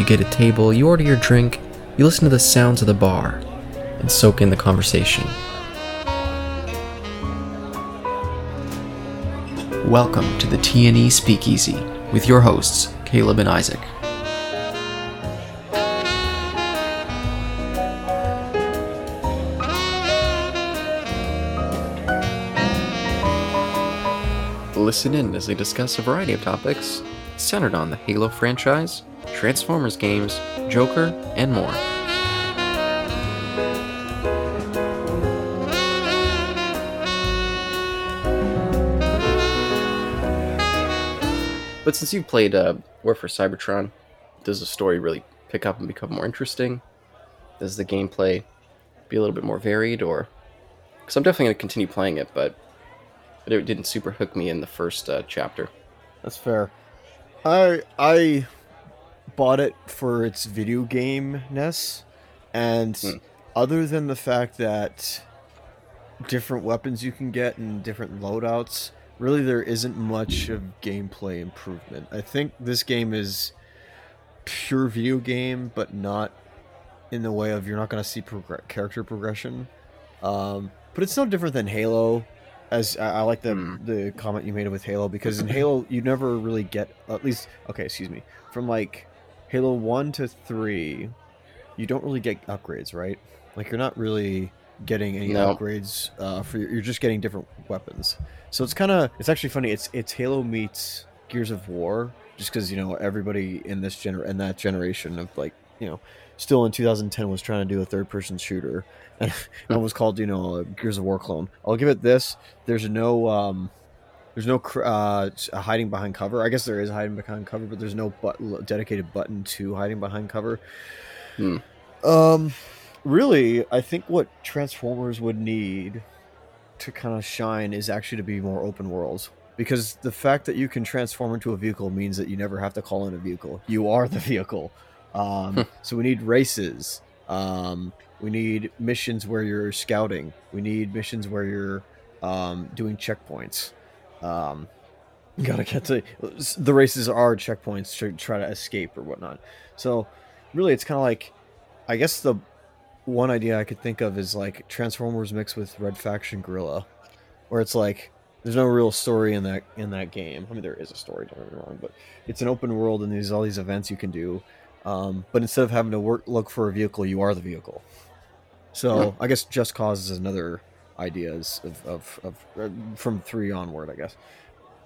You get a table, you order your drink, you listen to the sounds of the bar, and soak in the conversation. Welcome to the TNE Speakeasy with your hosts, Caleb and Isaac. Listen in as they discuss a variety of topics centered on the Halo franchise, Transformers games, Joker, and more. But since you've played uh, War for Cybertron, does the story really pick up and become more interesting? Does the gameplay be a little bit more varied, or? Because I'm definitely going to continue playing it, but it didn't super hook me in the first uh, chapter. That's fair. I I bought it for its video game ness, and Hmm. other than the fact that different weapons you can get and different loadouts, really there isn't much of gameplay improvement. I think this game is pure video game, but not in the way of you're not going to see progr- character progression. Um, but it's no different than Halo. As I, I like the Hmm. the comment you made with Halo because in Halo you never really get at least okay excuse me from like Halo one to three, you don't really get upgrades right. Like you're not really getting any No. upgrades uh, for your, you're just getting different weapons. So it's kind of it's actually funny. It's it's Halo meets Gears of War just because you know everybody in this gener in that generation of like you know still in 2010 was trying to do a third person shooter and it was called you know a Gears of War clone. I'll give it this. There's no um there's no uh hiding behind cover. I guess there is hiding behind cover, but there's no but- dedicated button to hiding behind cover. Hmm. Um really, I think what Transformers would need to kind of shine is actually to be more open worlds. Because the fact that you can transform into a vehicle means that you never have to call in a vehicle. You are the vehicle. Um, so we need races. Um, we need missions where you're scouting. We need missions where you're um, doing checkpoints. Um, gotta get to the races are checkpoints to try to escape or whatnot. So really, it's kind of like, I guess the one idea I could think of is like Transformers mixed with Red Faction Guerrilla, where it's like there's no real story in that in that game. I mean, there is a story, don't get me wrong, but it's an open world and there's all these events you can do. Um, but instead of having to work look for a vehicle, you are the vehicle. So Yeah. I guess Just Cause is another ideas of, of, of uh, from three onward. I guess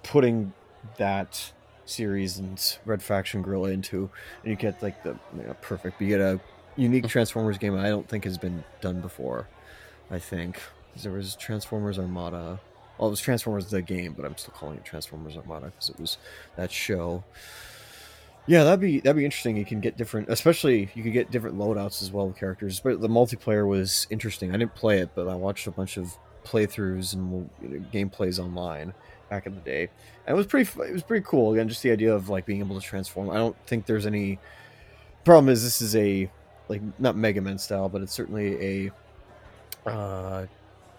putting that series and Red Faction Guerrilla into, and you get like the you know, perfect. But you get a unique Transformers game I don't think has been done before. I think there was Transformers Armada. Well, it was Transformers the game, but I'm still calling it Transformers Armada because it was that show. Yeah, that'd be that'd be interesting. You can get different, especially you could get different loadouts as well with characters. But the multiplayer was interesting. I didn't play it, but I watched a bunch of playthroughs and you know, gameplays online back in the day. And it was pretty. It was pretty cool. Again, just the idea of like being able to transform. I don't think there's any problem. Is this is a like not Mega Man style, but it's certainly a uh,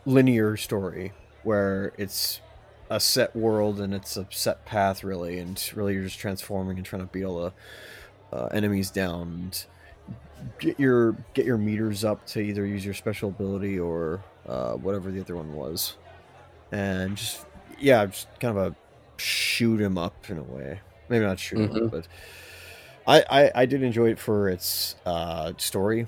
linear story where it's a set world and it's a set path really and really you're just transforming and trying to beat all the uh, enemies down. And get your get your meters up to either use your special ability or uh, whatever the other one was. And just yeah just kind of a shoot 'em up in a way. Maybe not shoot 'em Mhm. up but I, I i did enjoy it for its uh story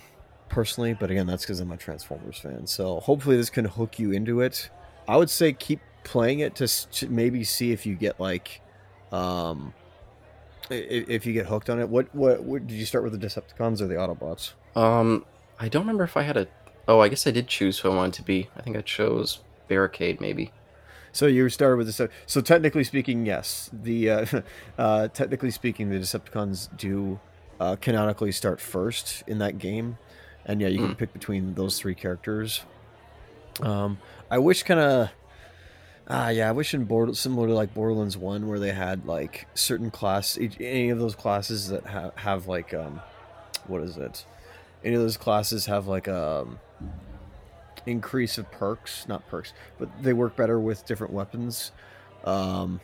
personally but again that's because i'm a transformers fan. So hopefully this can hook you into it. I would say keep playing it to, to maybe see if you get like um i- i- if you get hooked on it what, what what did you start with the decepticons or the autobots Um, I don't remember if I had a. Oh, I guess I did choose who I wanted to be. I think I chose Barricade, maybe. so you started with the so technically speaking yes the uh, uh technically speaking the decepticons do uh, canonically start first in that game, and yeah, you can Mm. pick between those three characters. Um, I wish kind of. Ah, yeah, I wish in Border, similar to like Borderlands One, where they had like certain class, any of those classes that have have like um, what is it? Any of those classes have like um, increase of perks, not perks, but they work better with different weapons. Um,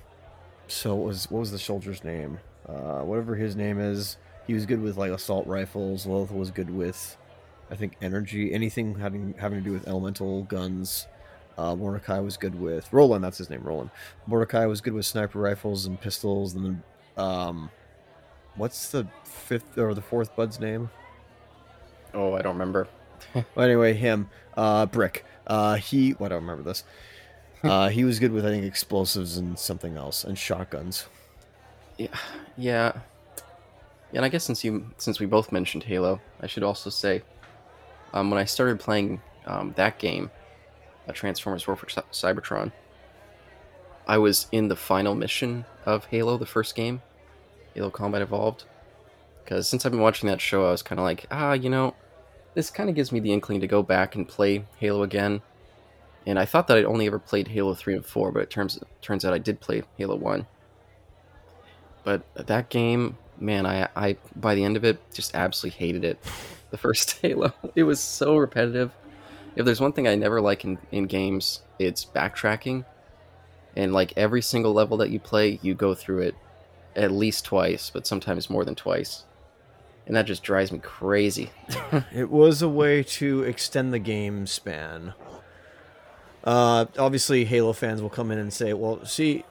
so what was what was the soldier's name? Uh, whatever his name is, he was good with like assault rifles. Lilith was good with, I think, energy. Anything having having to do with elemental guns. Uh, Mordecai was good with Roland. That's his name, Roland. Mordecai was good with sniper rifles and pistols. And then, um, what's the fifth or the fourth Bud's name? Oh, I don't remember. Well, anyway, him, uh, Brick. Uh, he, what I don't remember this. Uh, he was good with I think explosives and something else and shotguns. Yeah, yeah. Yeah, and I guess since you since we both mentioned Halo, I should also say, um, when I started playing um, that game, uh, Transformers War for Cy- Cybertron, I was in the final mission of Halo, the first game, Halo Combat Evolved. Because since I've been watching that show, I was kind of like, ah, you know, this kind of gives me the inkling to go back and play Halo again. And I thought that I'd only ever played Halo 3 and 4, but it turns turns out I did play Halo 1. But that game, man, I, I by the end of it just absolutely hated it. The first Halo, it was so repetitive. If there's one thing I never like in, in games, it's backtracking. And like every single level that you play, you go through it at least twice, but sometimes more than twice. And that just drives me crazy. It was a way to extend the game span. Uh, obviously, Halo fans will come in and say, "Well, see,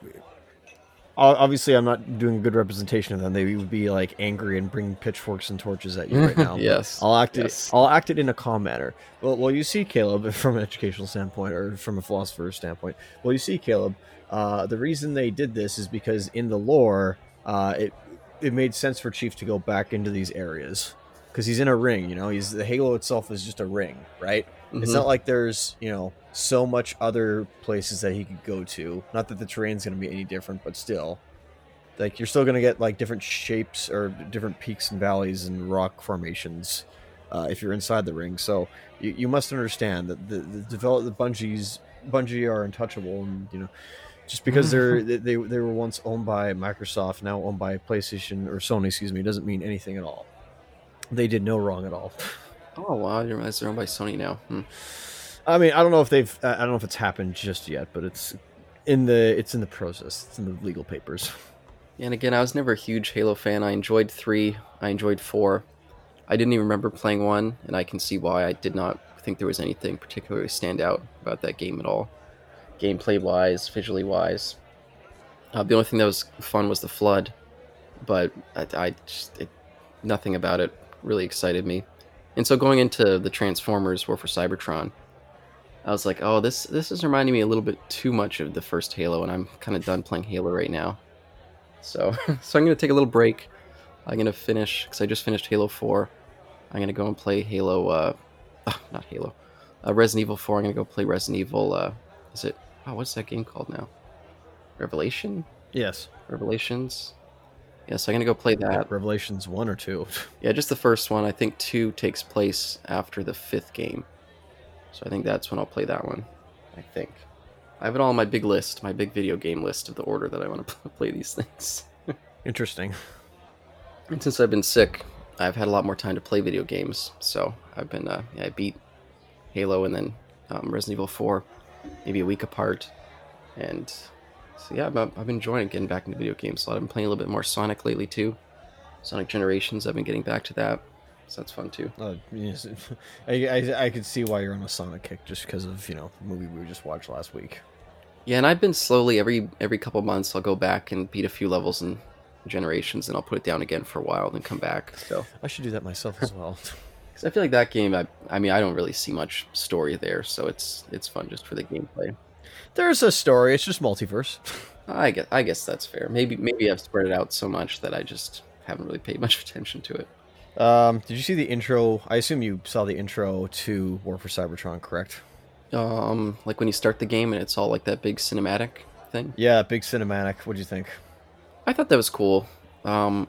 obviously, I'm not doing a good representation of them. They would be like angry and bring pitchforks and torches at you right now." Yes, I'll act yes. it. I'll act it in a calm manner. Well, well, you see, Caleb, from an educational standpoint or from a philosopher's standpoint. Well, you see, Caleb. Uh, the reason they did this is because in the lore, uh, it it made sense for Chief to go back into these areas because he's in a ring. You know, he's the Halo itself is just a ring, right? It's Mhm. not like there's you know so much other places that he could go to. Not that the terrain's going to be any different, but still, like you're still going to get like different shapes or different peaks and valleys and rock formations uh, if you're inside the ring. So you, you must understand that the the develop the Bungie's Bungie are untouchable, and you know. Just because they're they, they they were once owned by Microsoft, now owned by PlayStation or Sony, excuse me, doesn't mean anything at all. They did no wrong at all. Oh wow, I didn't realize they're owned by Sony now. Hmm. I mean, I don't know if they've, I don't know if it's happened just yet, but it's in the, it's in the process. It's in the legal papers. And again, I was never a huge Halo fan. I enjoyed three. I enjoyed four. I didn't even remember playing one, and I can see why I did not think there was anything particularly stand out about that game at all, gameplay wise, visually wise. Uh, the only thing that was fun was the flood, but I, I just it, nothing about it really excited me. And so going into the Transformers War for Cybertron, I was like, oh, this this is reminding me a little bit too much of the first Halo, and I'm kind of done playing Halo right now. So, so I'm gonna take a little break. I'm gonna finish because I just finished Halo Four. I'm gonna go and play Halo. Uh, ah, not Halo. Uh, Resident Evil Four. I'm gonna go play Resident Evil. Uh, is it? Oh, what's that game called now? Revelation. Yes. Revelations. Yeah, so I'm gonna go play that. Revelations 1 or 2. Yeah, just the first one. I think two takes place after the fifth game. So I think that's when I'll play that one. I think. I have it all on my big list, my big video game list of the order that I want to play these things. Interesting. And since I've been sick, I've had a lot more time to play video games. So I've been, uh, yeah, I beat Halo and then um, Resident Evil 4, maybe a week apart. And so yeah, I've, I've been enjoying getting back into video games a lot. I've been playing a little bit more Sonic lately too. Sonic Generations, I've been getting back to that. So that's fun too. Uh, yes. I, I, I could see why you're on a Sonic kick just because of, you know, the movie we just watched last week. Yeah, and I've been slowly every every couple months I'll go back and beat a few levels in Generations, and I'll put it down again for a while, then come back. So, I should do that myself as well. because I feel like that game, I, I mean, I don't really see much story there, so it's it's fun just for the gameplay. There's a story. It's just multiverse. I guess I guess that's fair. Maybe maybe I've spread it out so much that I just haven't really paid much attention to it. Um, did you see the intro? I assume you saw the intro to War for Cybertron, correct? Um, like when you start the game and it's all like that big cinematic thing. Yeah, big cinematic. What do you think? I thought that was cool. Um,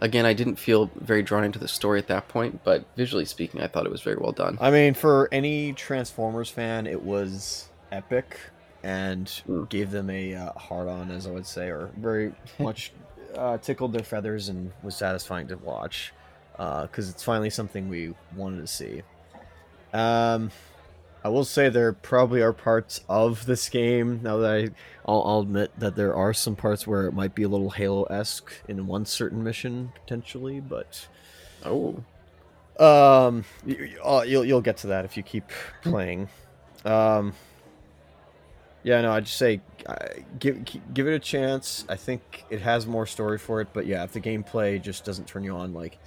Again, I didn't feel very drawn into the story at that point, but visually speaking, I thought it was very well done. I mean, for any Transformers fan, it was epic and Mm. gave them a uh, hard on, as I would say, or very much uh, tickled their feathers and was satisfying to watch because it's finally something we wanted to see. Um, I will say there probably are parts of this game now that I, I'll, I'll admit that there are some parts where it might be a little Halo esque in one certain mission potentially, but Oh, um, you, uh, you'll you'll get to that if you keep playing. Um, yeah, no, I'd just say uh, give give it a chance. I think it has more story for it, but yeah, if the gameplay just doesn't turn you on, like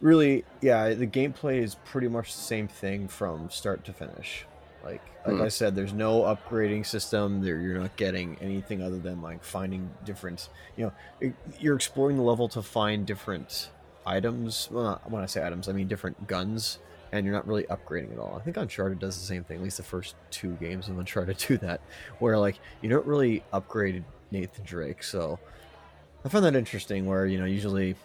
really, yeah, the gameplay is pretty much the same thing from start to finish. Like like Hmm. I said, there's no upgrading system. There, you're not getting anything other than like finding different. You know, you're exploring the level to find different items. Well, not, when I say items, I mean different guns, and you're not really upgrading at all. I think Uncharted does the same thing. At least the first two games of Uncharted do that, where like you don't really upgrade Nathan Drake. So I find that interesting. Where you know usually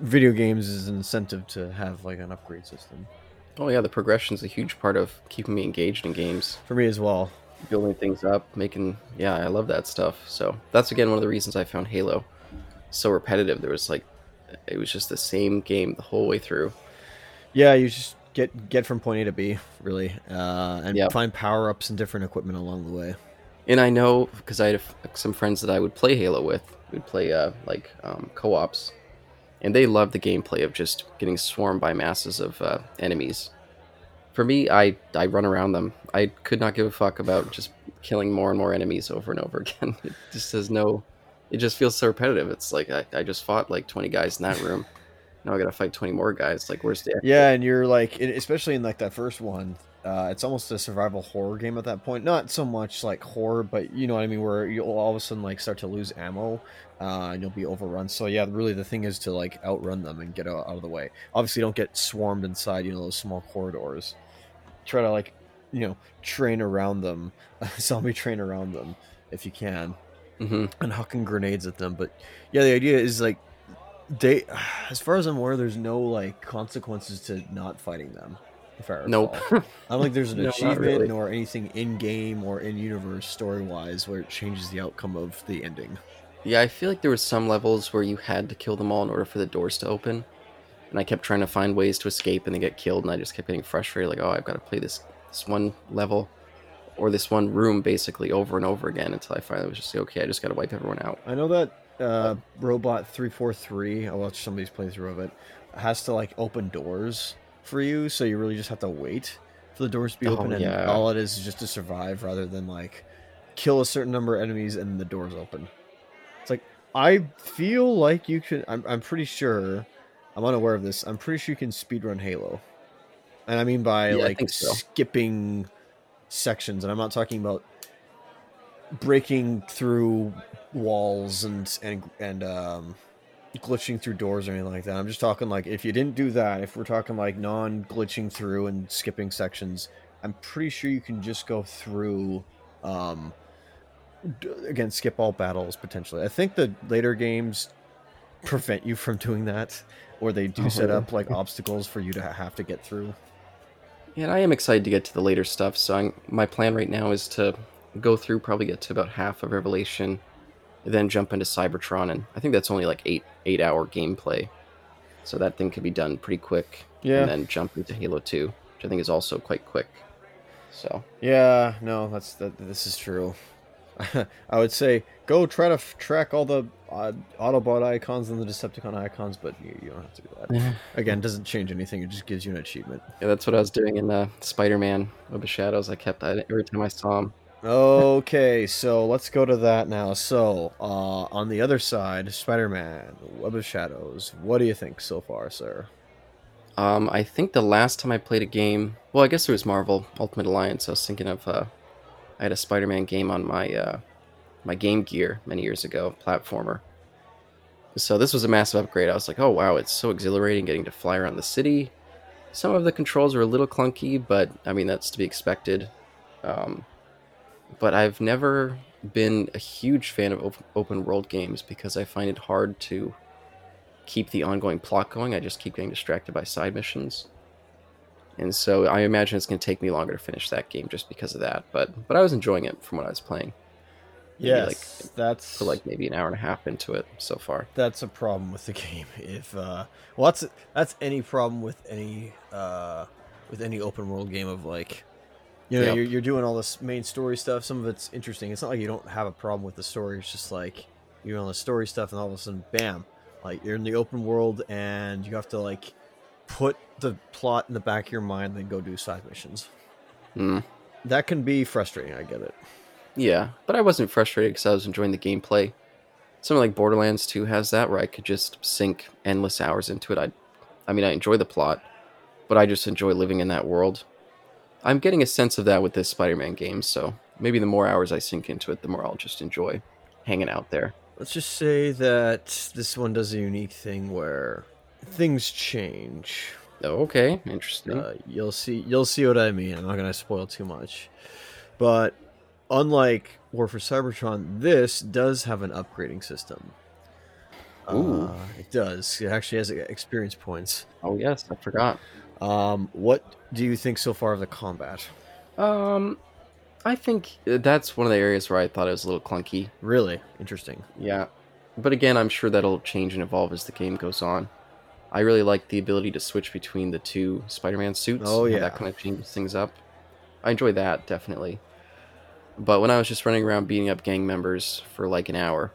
video games is an incentive to have like an upgrade system oh yeah, the progression's a huge part of keeping me engaged in games. for me as well. building things up, making yeah, I love that stuff. So that's again one of the reasons I found Halo so repetitive. There was like it was just the same game the whole way through. Yeah, you just get get from point A to B, really, uh, and Yep. find power ups and different equipment along the way. And I know because I had a some friends that I would play Halo with. We'd play uh, like um, co-ops, and they loved the gameplay of just getting swarmed by masses of uh, enemies. For me, I I run around them. I could not give a fuck about just killing more and more enemies over and over again. It just has no. It just feels so repetitive. It's like I, I just fought like twenty guys in that room. Now I gotta fight twenty more guys. Like where's the Yeah, and you're like, especially in like that first one, uh, it's almost a survival horror game at that point. Not so much like horror, but you know what I mean, where you'll all of a sudden like start to lose ammo, uh, and you'll be overrun. So yeah, really the thing is to like outrun them and get out, out of the way. Obviously, don't get swarmed inside, you know, those small corridors. Try to like, you know, train around them, zombie train around them if you can. hmm and hucking grenades at them. But yeah, the idea is like they, as far as I'm aware, there's no like consequences to not fighting them. If I recall. Nope. I don't think there's an No, achievement really. nor anything in game or in universe story wise where it changes the outcome of the ending. Yeah, I feel like there was some levels where you had to kill them all in order for the doors to open. And I kept trying to find ways to escape and then get killed and I just kept getting frustrated like, oh, I've got to play this this one level or this one room basically over and over again until I finally was just like, okay, I just got to wipe everyone out. I know that uh, Robot three four three. I watched somebody's playthrough of it. Has to like open doors for you, so you really just have to wait for the doors to be Oh, open, and yeah. all it is is just to survive rather than like kill a certain number of enemies and the doors open. It's like I feel like you can. I'm I'm pretty sure. I'm unaware of this. I'm pretty sure you can speedrun Halo, and I mean by Yeah, like so. skipping sections, and I'm not talking about breaking through walls and and and um glitching through doors or anything like that. I'm just talking like if you didn't do that, if we're talking like non glitching through and skipping sections, I'm pretty sure you can just go through um again skip all battles potentially. I think the later games prevent you from doing that or they do Oh, set up like obstacles for you to have to get through. Yeah, and I am excited to get to the later stuff. So I'm, my plan right now is to go through, probably get to about half of Revelation, then jump into Cybertron, and I think that's only like eight eight hour gameplay. So that thing could be done pretty quick. Yeah. And then jump into Halo 2, which I think is also quite quick. So Yeah, no, that's that. This is true. I would say go try to f- track all the uh, Autobot icons and the Decepticon icons, but you, you don't have to do that. Again, doesn't change anything. It just gives you an achievement. yeah, that's what I was doing in uh, Spider-Man: Web of Shadows. I kept I, every time I saw him. Okay, so let's go to that now. So, uh, on the other side, Spider-Man, Web of Shadows. What do you think so far, sir? Um, I think the last time I played a game, well, I guess it was Marvel Ultimate Alliance. I was thinking of, uh, I had a Spider-Man game on my uh, my Game Gear many years ago, platformer. So this was a massive upgrade. I was like, oh wow, it's so exhilarating getting to fly around the city. Some of the controls are a little clunky, but I mean that's to be expected. Um, but I've never been a huge fan of open world games because I find it hard to keep the ongoing plot going. I just keep getting distracted by side missions. And so I imagine it's going to take me longer to finish that game just because of that. But but I was enjoying it from what I was playing. Yes, like that's for like maybe an hour and a half into it so far. that's a problem with the game. If uh, well, that's that's any problem with any uh, with any open world game of like, you know, Yep. you're, you're doing all this main story stuff. Some of it's interesting. It's not like you don't have a problem with the story. It's just like you're on the story stuff, and all of a sudden, bam, like you're in the open world, and you have to like put the plot in the back of your mind, then go do side missions. Mm. That can be frustrating. I get it. Yeah, but I wasn't frustrated because I was enjoying the gameplay. Something like Borderlands 2 has that where I could just sink endless hours into it. I, I mean, I enjoy the plot, but I just enjoy living in that world. I'm getting a sense of that with this Spider-Man game, so maybe the more hours I sink into it, the more I'll just enjoy hanging out there. Let's just say that this one does a unique thing where things change. Oh, okay, interesting. Uh, you'll see. You'll see what I mean. I'm not gonna spoil too much, but unlike War for Cybertron, this does have an upgrading system. Ooh. Uh, it does. It actually has experience points. oh yes, I forgot. Um, what do you think so far of the combat? Um, I think that's one of the areas where I thought it was a little clunky. Really interesting. Yeah. But again, I'm sure that'll change and evolve as the game goes on. I really like the ability to switch between the two Spider-Man suits. Oh, yeah. That kind of changes things up. I enjoy that, definitely. But when I was just running around beating up gang members for like an hour,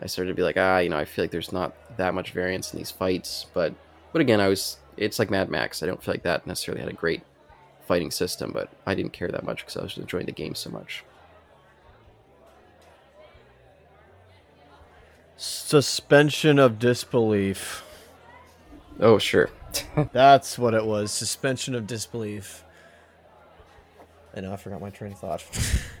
I started to be like, ah, you know, I feel like there's not that much variance in these fights. But but again, I was it's like Mad Max. I don't feel like that necessarily had a great fighting system, but I didn't care that much because I was enjoying the game so much. Suspension of disbelief. Oh, sure. That's what it was. Suspension of disbelief. I know I forgot my train of thought.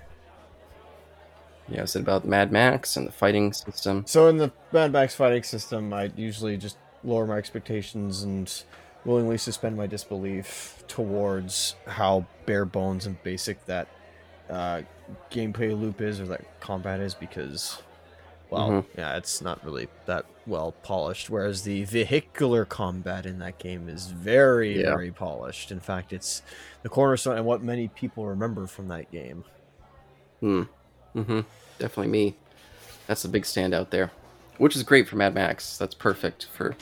Yeah, I said about Mad Max and the fighting system? so in the Mad Max fighting system, I usually just lower my expectations and willingly suspend my disbelief towards how bare bones and basic that uh, gameplay loop is or that combat is because, well, Mhm. yeah, it's not really that well polished. Whereas the vehicular combat in that game is very, Yeah. very polished. In fact, it's the cornerstone and what many people remember from that game. Hmm. Mm-hmm. Definitely me. That's the big standout there, which is great for Mad Max. That's perfect for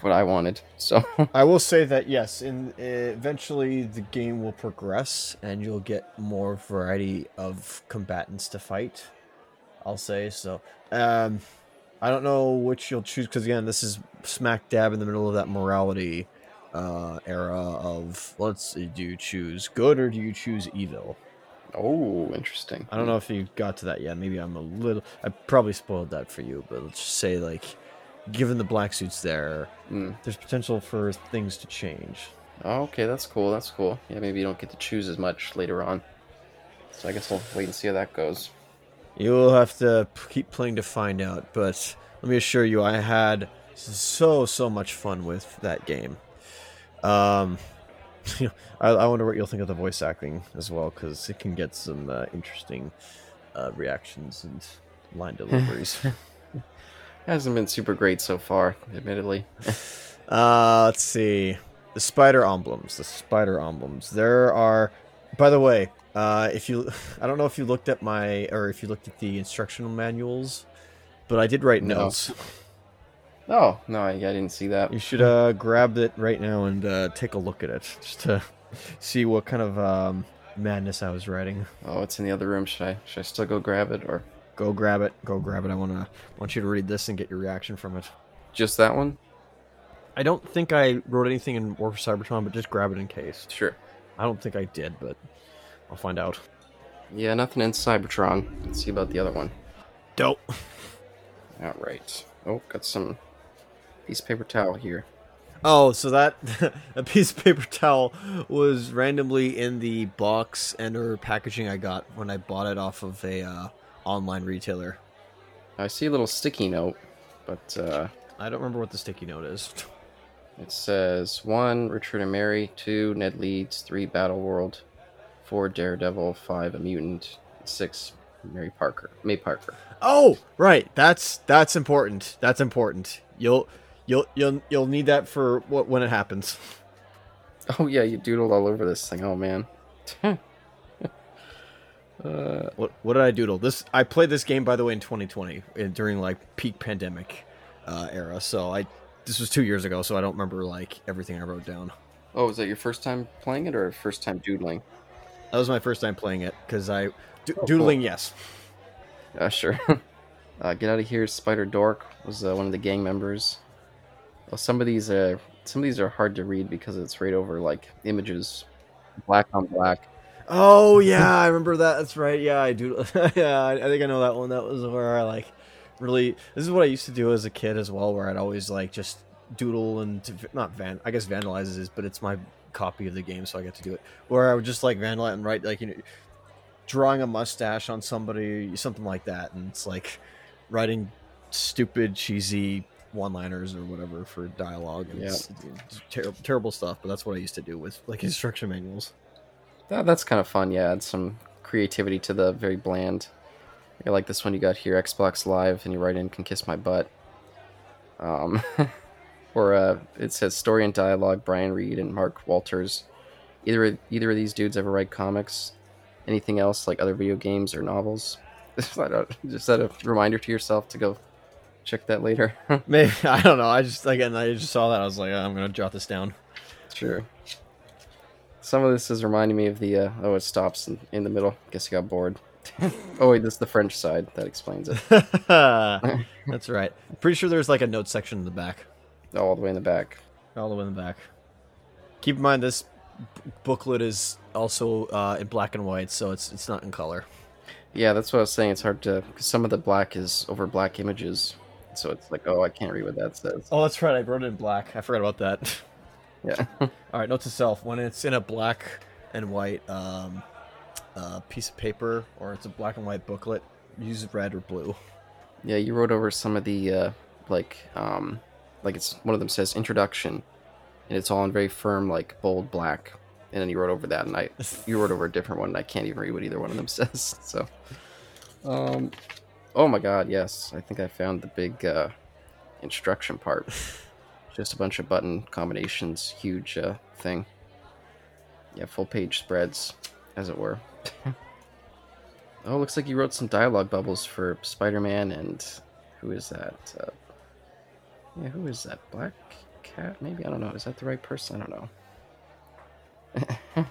what I wanted. So I will say that yes, in eventually the game will progress and you'll get more variety of combatants to fight. I'll say so. Um, I don't know which you'll choose because again, this is smack dab in the middle of that morality uh, era of let's see, do you choose good or do you choose evil? Oh, interesting. I don't know if you got to that yet. Maybe I'm a little. I probably spoiled that for you, but let's just say like, given the black suits there, Mm. there's potential for things to change. Oh, okay, that's cool. That's cool. Yeah, maybe you don't get to choose as much later on. So I guess we'll wait and see how that goes. You will have to p- keep playing to find out, but let me assure you, I had so so much fun with that game. Um, I, I wonder what you'll think of the voice acting as well, because it can get some uh, interesting uh, reactions and line deliveries. Hasn't been super great so far, admittedly. uh, let's see, the spider emblems. The spider emblems. There are, by the way, uh, if you, I don't know if you looked at my or if you looked at the instructional manuals, but I did write No. notes. Oh no, I, I didn't see that. You should uh, grab it right now and uh, take a look at it, just to see what kind of um, madness I was writing. Oh, it's in the other room. Should I should I still go grab it or Go grab it. Go grab it. I wanna want you to read this and get your reaction from it. just that one? I don't think I wrote anything in War for Cybertron, but just grab it in case. Sure. I don't think I did, but I'll find out. Yeah, nothing in Cybertron. Let's see about the other one. Dope. All right. Oh, got some piece of paper towel here. Oh, so that a piece of paper towel was randomly in the box and or packaging I got when I bought it off of a uh, online retailer. I see a little sticky note, but uh, I don't remember what the sticky note is. it says one Richard and Mary, two Ned Leeds, three Battle World, four Daredevil, five a mutant, six Mary Parker, May Parker. Oh, right. That's that's important. That's important. You'll You'll you'll you'll need that for what when it happens. Oh yeah, you doodled all over this thing. Oh man. uh, What what did I doodle? This I played this game by the way in 2020 in, during like peak pandemic uh, era. So I this was two years ago, so I don't remember like everything I wrote down. oh, was that your first time playing it or first time doodling? That was my first time playing it because I do- cool. doodling. Yes, Uh, sure. uh, Get out of here, Spider Dork was uh, one of the gang members. Well, some of these, uh, some of these are hard to read because it's right over like images, black on black. Oh yeah, I remember that. That's right. Yeah, I do. yeah, I, think I know that one. That was where I like really. This is what I used to do as a kid as well, where I'd always like just doodle and not van. I guess vandalizes is, but it's my copy of the game, so I get to do it. Where I would just like vandalize and write like you know, drawing a mustache on somebody, something like that, and it's like writing stupid, cheesy one-liners or whatever for dialogue. And it's, it's terrible, terrible stuff. But that's what I used to do with like instruction manuals. That, that's kind of fun. Yeah, add some creativity to the very bland. I like this one you got here, Xbox Live, and you write in "Can kiss my butt." Um, or uh, it says story and dialogue. Brian Reed and Mark Walters. Either either of these dudes ever write comics? Anything else like other video games or novels? I Just set a reminder to yourself to go check that later. Maybe I don't know. I just again I just saw that. I was like, I'm gonna jot this down. Sure. Some of this is reminding me of the uh, oh it stops in, in the middle. Guess you got bored. oh wait, this is the French side. That explains it. That's right. Pretty sure there's like a note section in the back, Oh, all the way in the back. all the way in the back. Keep in mind this b- booklet is also uh, in black and white, so it's it's not in color. Yeah, that's what I was saying. It's hard to because some of the black is over black images, so it's like oh I can't read what that says. Oh, that's right. I wrote it in black. I forgot about that. Yeah. All right, note to self: when it's in a black and white um, uh, piece of paper or it's a black and white booklet, use red or blue. yeah, you wrote over some of the uh, like um like it's one of them says introduction, and it's all in very firm like bold black, and then you wrote over that, and I you wrote over a different one, and I can't even read what either one of them says. So, um, oh my God, yes, I think I found the big uh, instruction part. Just a bunch of button combinations, huge uh, thing. Yeah, full page spreads, as it were. oh, looks like you wrote some dialogue bubbles for Spider-Man and who is that? Uh, yeah, who is that? Black Cat? Maybe I don't know. Is that the right person? I don't know.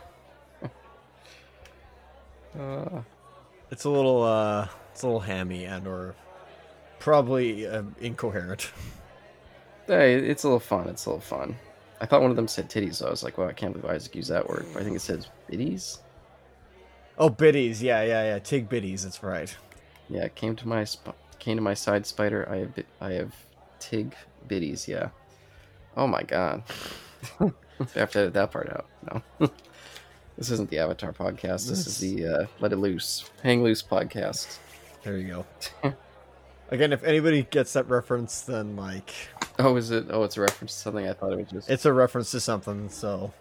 uh, It's a little uh, it's a little hammy and or probably uh, incoherent. hey, it's a little fun. It's a little fun. I thought one of them said titties, so I was like, well, I can't believe Isaac used that word. But I think it says biddies. Oh, biddies, yeah, yeah, yeah. Tig biddies, that's right. Yeah, it came to my sp- came to my side spider. I have bi- I have tig biddies. Yeah. Oh my god. I have to edit that part out. No. this isn't the Avatar podcast. This is the uh, Let It Loose, Hang Loose podcast. There you go. Again, if anybody gets that reference, then like Oh, is it? Oh, it's a reference to something. I thought it was just. it's a reference to something. So,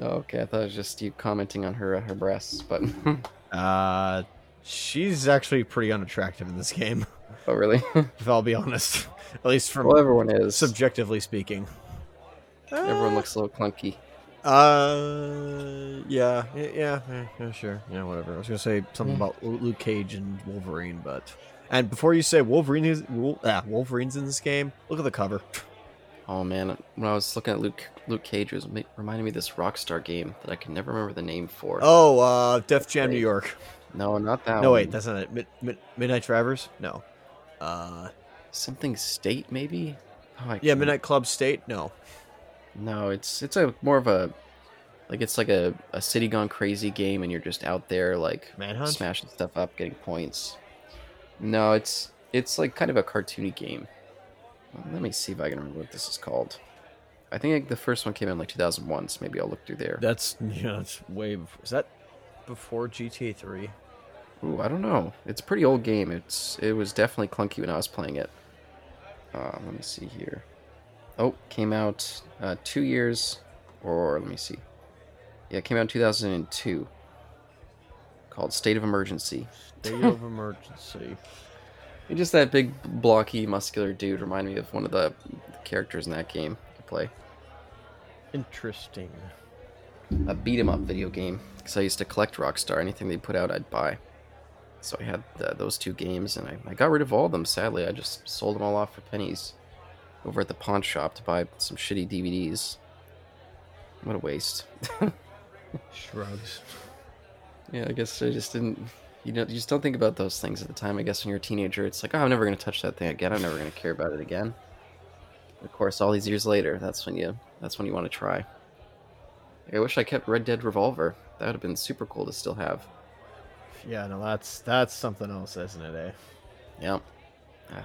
Oh, okay, I thought it was just you commenting on her uh, her breasts, but. uh, she's actually pretty unattractive in this game, oh, really? if I'll be honest. At least from well, everyone is. subjectively speaking. everyone looks a little clunky. Uh, yeah, yeah, yeah, yeah, yeah, sure, yeah, whatever. I was gonna say something about Luke Cage and Wolverine, but and before you say Wolverine is, ah, Wolverine's in this game, look at the cover. Oh man, when I was looking at Luke Luke Cage, it was reminding me of this Rockstar game that I can never remember the name for. Oh, uh, Def Jam New York. No, not that No, one. wait, that's not it. Mid- Mid- Midnight Drivers? No. Uh, something State maybe. Oh, yeah, Midnight Club State? No. No, it's it's a more of a like it's like a, a city gone crazy game, and you're just out there like Manhunt? smashing stuff up, getting points. No, it's it's like kind of a cartoony game. Let me see if I can remember what this is called. I think like, the first one came out in like 2001, so maybe I'll look through there. That's, yeah, that's way before. Is that before GTA 3? Ooh, I don't know. It's a pretty old game. It's it was definitely clunky when I was playing it. Uh, let me see here. Oh, came out uh, two years, or let me see. Yeah, it came out in 2002. Called State of Emergency. State of Emergency. He just that big, blocky, muscular dude reminded me of one of the characters in that game I play. Interesting. A beat 'em up video game because I used to collect Rockstar. Anything they put out, I'd buy. So I had the, those two games, and I, I got rid of all of them. Sadly, I just sold them all off for pennies over at the pawn shop to buy some shitty DVDs. What a waste. Shrugs. Yeah, I guess I just didn't. You know, you just don't think about those things at the time. I guess when you're a teenager, it's like, oh, I'm never gonna touch that thing again. I'm never gonna care about it again. Of course, all these years later, that's when you that's when you want to try. I wish I kept Red Dead Revolver. That would have been super cool to still have. Yeah, no, that's that's something else, isn't it? Eh? Yeah. Ugh.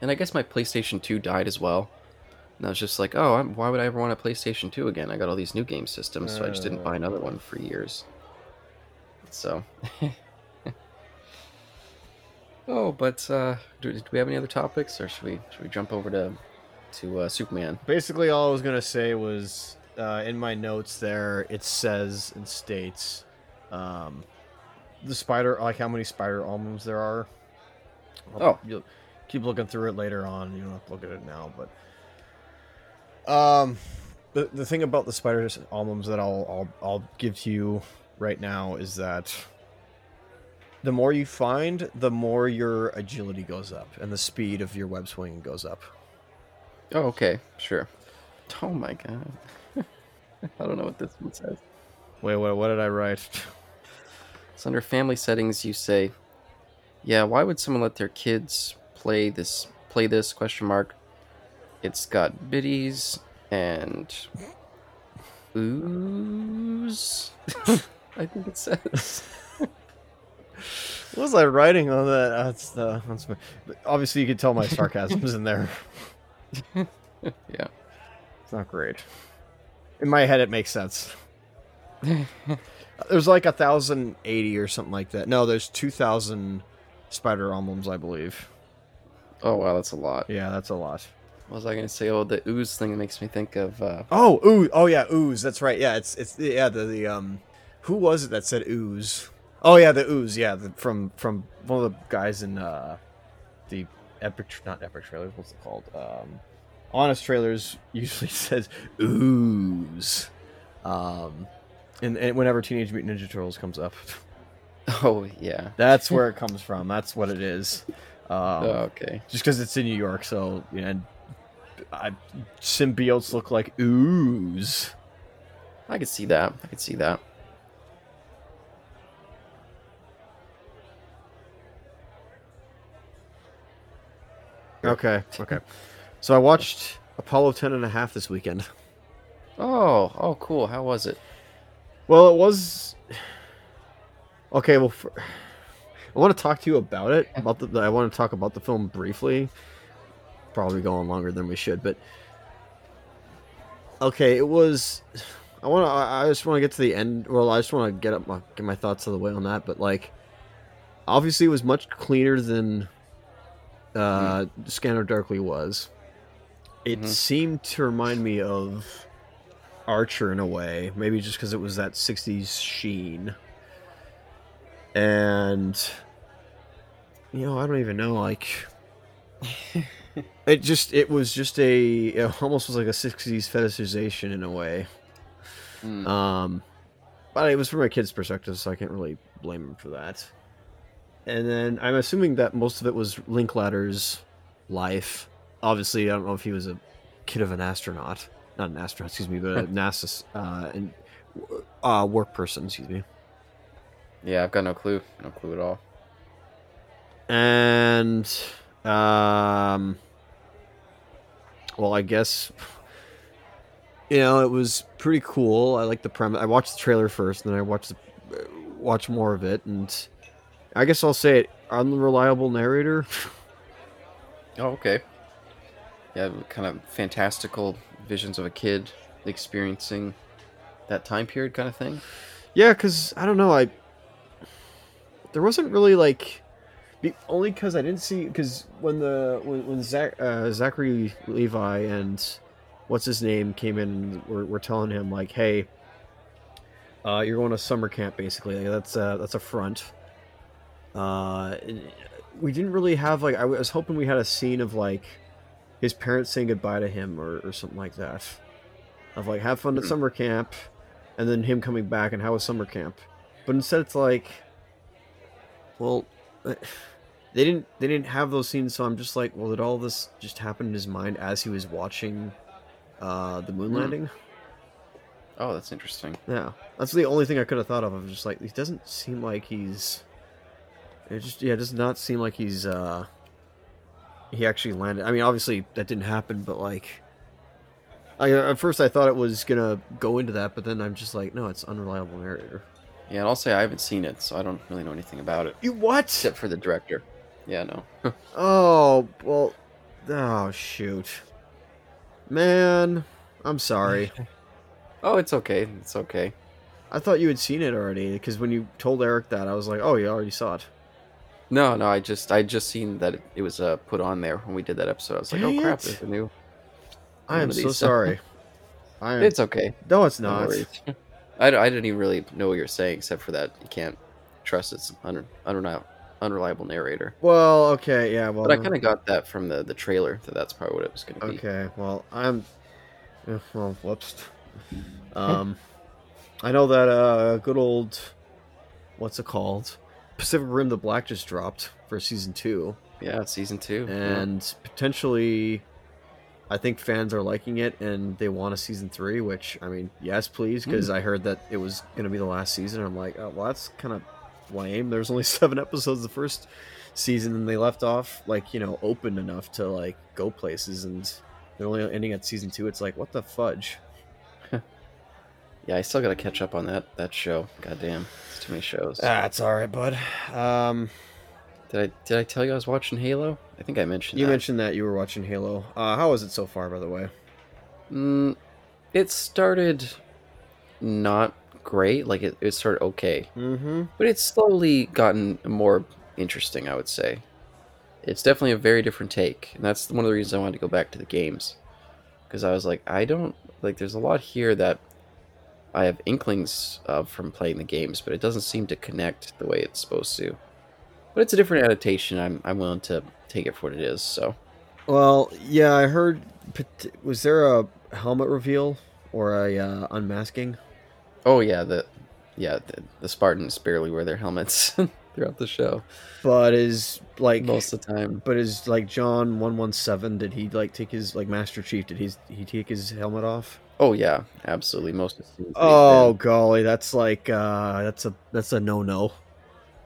And I guess my PlayStation 2 died as well. And I was just like, oh, I'm, why would I ever want a PlayStation 2 again? I got all these new game systems, so I just didn't buy another one for years. So. oh, but uh, do, do we have any other topics, or should we should we jump over to to uh, Superman? Basically, all I was gonna say was uh, in my notes there. It says and states um, the spider, like how many spider emblems there are. I'll- Oh. you'll keep looking through it later on. You don't have to look at it now, but um, the the thing about the spider emblems that I'll I'll I'll give to you right now is that the more you find, the more your agility goes up and the speed of your web swinging goes up. Oh, okay, sure. Oh my god. I don't know what this one says. Wait, what, what did I write? it's under family settings, you say, "Yeah, why would someone let their kids play this? Play this? Question mark. It's got biddies and ooze. I think it says. What was I writing on that? That's the. That's my, obviously, you could tell my sarcasm's in there. yeah. It's not great. In my head, it makes sense. There's like a thousand eighty or something like that. No, there's two thousand spider emblems, I believe. Oh wow, that's a lot. Yeah, that's a lot. What was I gonna say? Oh, the ooze thing makes me think of. Uh, Oh, ooh, oh yeah, ooze. That's right. Yeah, it's it's yeah the, the um, who was it that said ooze? Oh yeah, the ooze. Yeah, the, from from one of the guys in uh, the epic not epic trailers. What's it called? Um, honest trailers usually says ooze. Um, and, and whenever Teenage Mutant Ninja Turtles comes up, oh yeah. that's where it comes from. That's what it is. Um, oh, okay. just because it's in New York, so you know, I, symbiotes look like ooze. I could see that. I could see that. Okay, okay. So I watched Apollo 10 and a half this weekend. Oh, oh, cool. How was it? Well, it was okay. Well, for... I want to talk to you about it. About the, I want to talk about the film briefly. Probably going longer than we should, but okay. It was. I want to. I I just want to get to the end. Well, I just want to get up my get my thoughts of the way on that. But like, obviously, it was much cleaner than uh, Scanner Darkly was. It Mhm. seemed to remind me of Archer in a way, maybe just because it was that '60s sheen. And you know, I don't even know. Like, it just it was just a it almost was like a '60s fetishization in a way. Mm. Um, but it was from a kid's perspective, so I can't really blame him for that. And then I'm assuming that most of it was Linklater's life. Obviously, I don't know if he was a kid of an astronaut, not an astronaut, excuse me, but a NASA uh, and uh, work person, excuse me. Yeah, I've got no clue. No clue at all. And um, well, I guess you know it was pretty cool. I like the premise. I watched the trailer first, and then I watched the, watched more of it, and I guess I'll say it. Unreliable narrator. Oh, okay. Yeah, kind of fantastical visions of a kid experiencing that time period kind of thing. Yeah, because I don't know. I there wasn't really like be, only because I didn't see because when the when, when Zach, uh, Zachary Levi and what's his name came in, we're, we're telling him like, hey, uh, you're going to summer camp basically. Like, that's a, that's a front. Uh, we didn't really have like I was hoping we had a scene of like his parents saying goodbye to him or, or something like that. Of like have fun at Mhm. summer camp, and then him coming back and how was summer camp. But instead, it's like, well, eh, they didn't they didn't have those scenes. So I'm just like, well, did all this just happen in his mind as he was watching uh, the moon Hmm. landing? Oh, that's interesting. Yeah, that's the only thing I could have thought of. I'm just like, he doesn't seem like he's. It just yeah, it does not seem like he's. uh He actually landed. I mean, obviously that didn't happen, but like, I at first I thought it was gonna go into that, but then I'm just like, no, it's unreliable narrator. Yeah, and I'll say I haven't seen it, so I don't really know anything about it You what? except for the director. Yeah, no. Oh well, oh shoot, man, I'm sorry. oh, it's okay. It's okay. I thought you had seen it already because when you told Eric that, I was like, oh, you already saw it. No, no. I just I just seen that it, was uh, put on there when we did that episode. I was like, Dang oh crap, it. there's a new. I am so sorry. I am. It's okay. no, it's No not. I I, I didn't even really know what you're saying, except for that you can't trust its un, unreliable, unreliable narrator. Well, okay, yeah, well, But I kind of got that from the, the trailer that that's probably what it was going to be. okay, well, I'm, eh, well, whoops. Um, I know that uh, good old, what's it called? Pacific Rim: The Black just dropped for season two, Yeah, season two. yeah. and potentially, I think fans are liking it, and they want a season three. Which I mean, yes, please, hmm. because I heard that it was going to be the last season. I'm like, oh, well, that's kind of lame. There's only seven episodes the first season, and they left off like you know open enough to like go places, and they're only ending at season two. It's like, what the fudge? Yeah, I still got to catch up on that that show. God damn, it's too many shows. That's all right, bud. Um, Did I did I tell you I was watching Halo? I think I mentioned you that. mentioned that you were watching Halo. Uh, how is it so far, by the way? Mm, it started not great. Like it, it started okay, Mm-hmm. but it's slowly gotten more interesting. I would say it's definitely a very different take, and that's one of the reasons I wanted to go back to the games because I was like, I don't like. There's a lot here that I have inklings of from playing the games, but it doesn't seem to connect the way it's supposed to. But it's a different adaptation. I'm I'm willing to take it for what it is. So Well, yeah, I heard. Was there a helmet reveal or a uh, unmasking? Oh yeah, the yeah the, the Spartans barely wear their helmets throughout the show But is like most of the time. But is like John one one seven? Did he like take his like Master Chief? Did he he take his helmet off? Oh yeah, absolutely. Most of the Oh golly, that's like uh that's a that's a no no.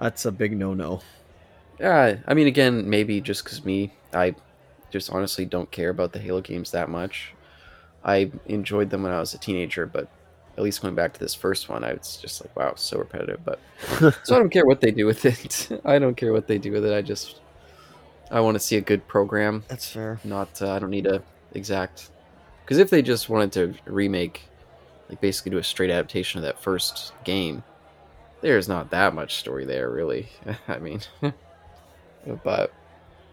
That's a big no no. yeah. I mean, again, maybe just because me, I just honestly don't care about the Halo games that much. I enjoyed them when I was a teenager, but at least going back to this first one, I was just like, wow, so repetitive. But so I don't care what they do with it. I don't care what they do with it. I just I want to see a good program That's fair. not uh, I don't need a exact because if they just wanted to remake like basically do a straight adaptation of that first game there's not that much story there really I mean but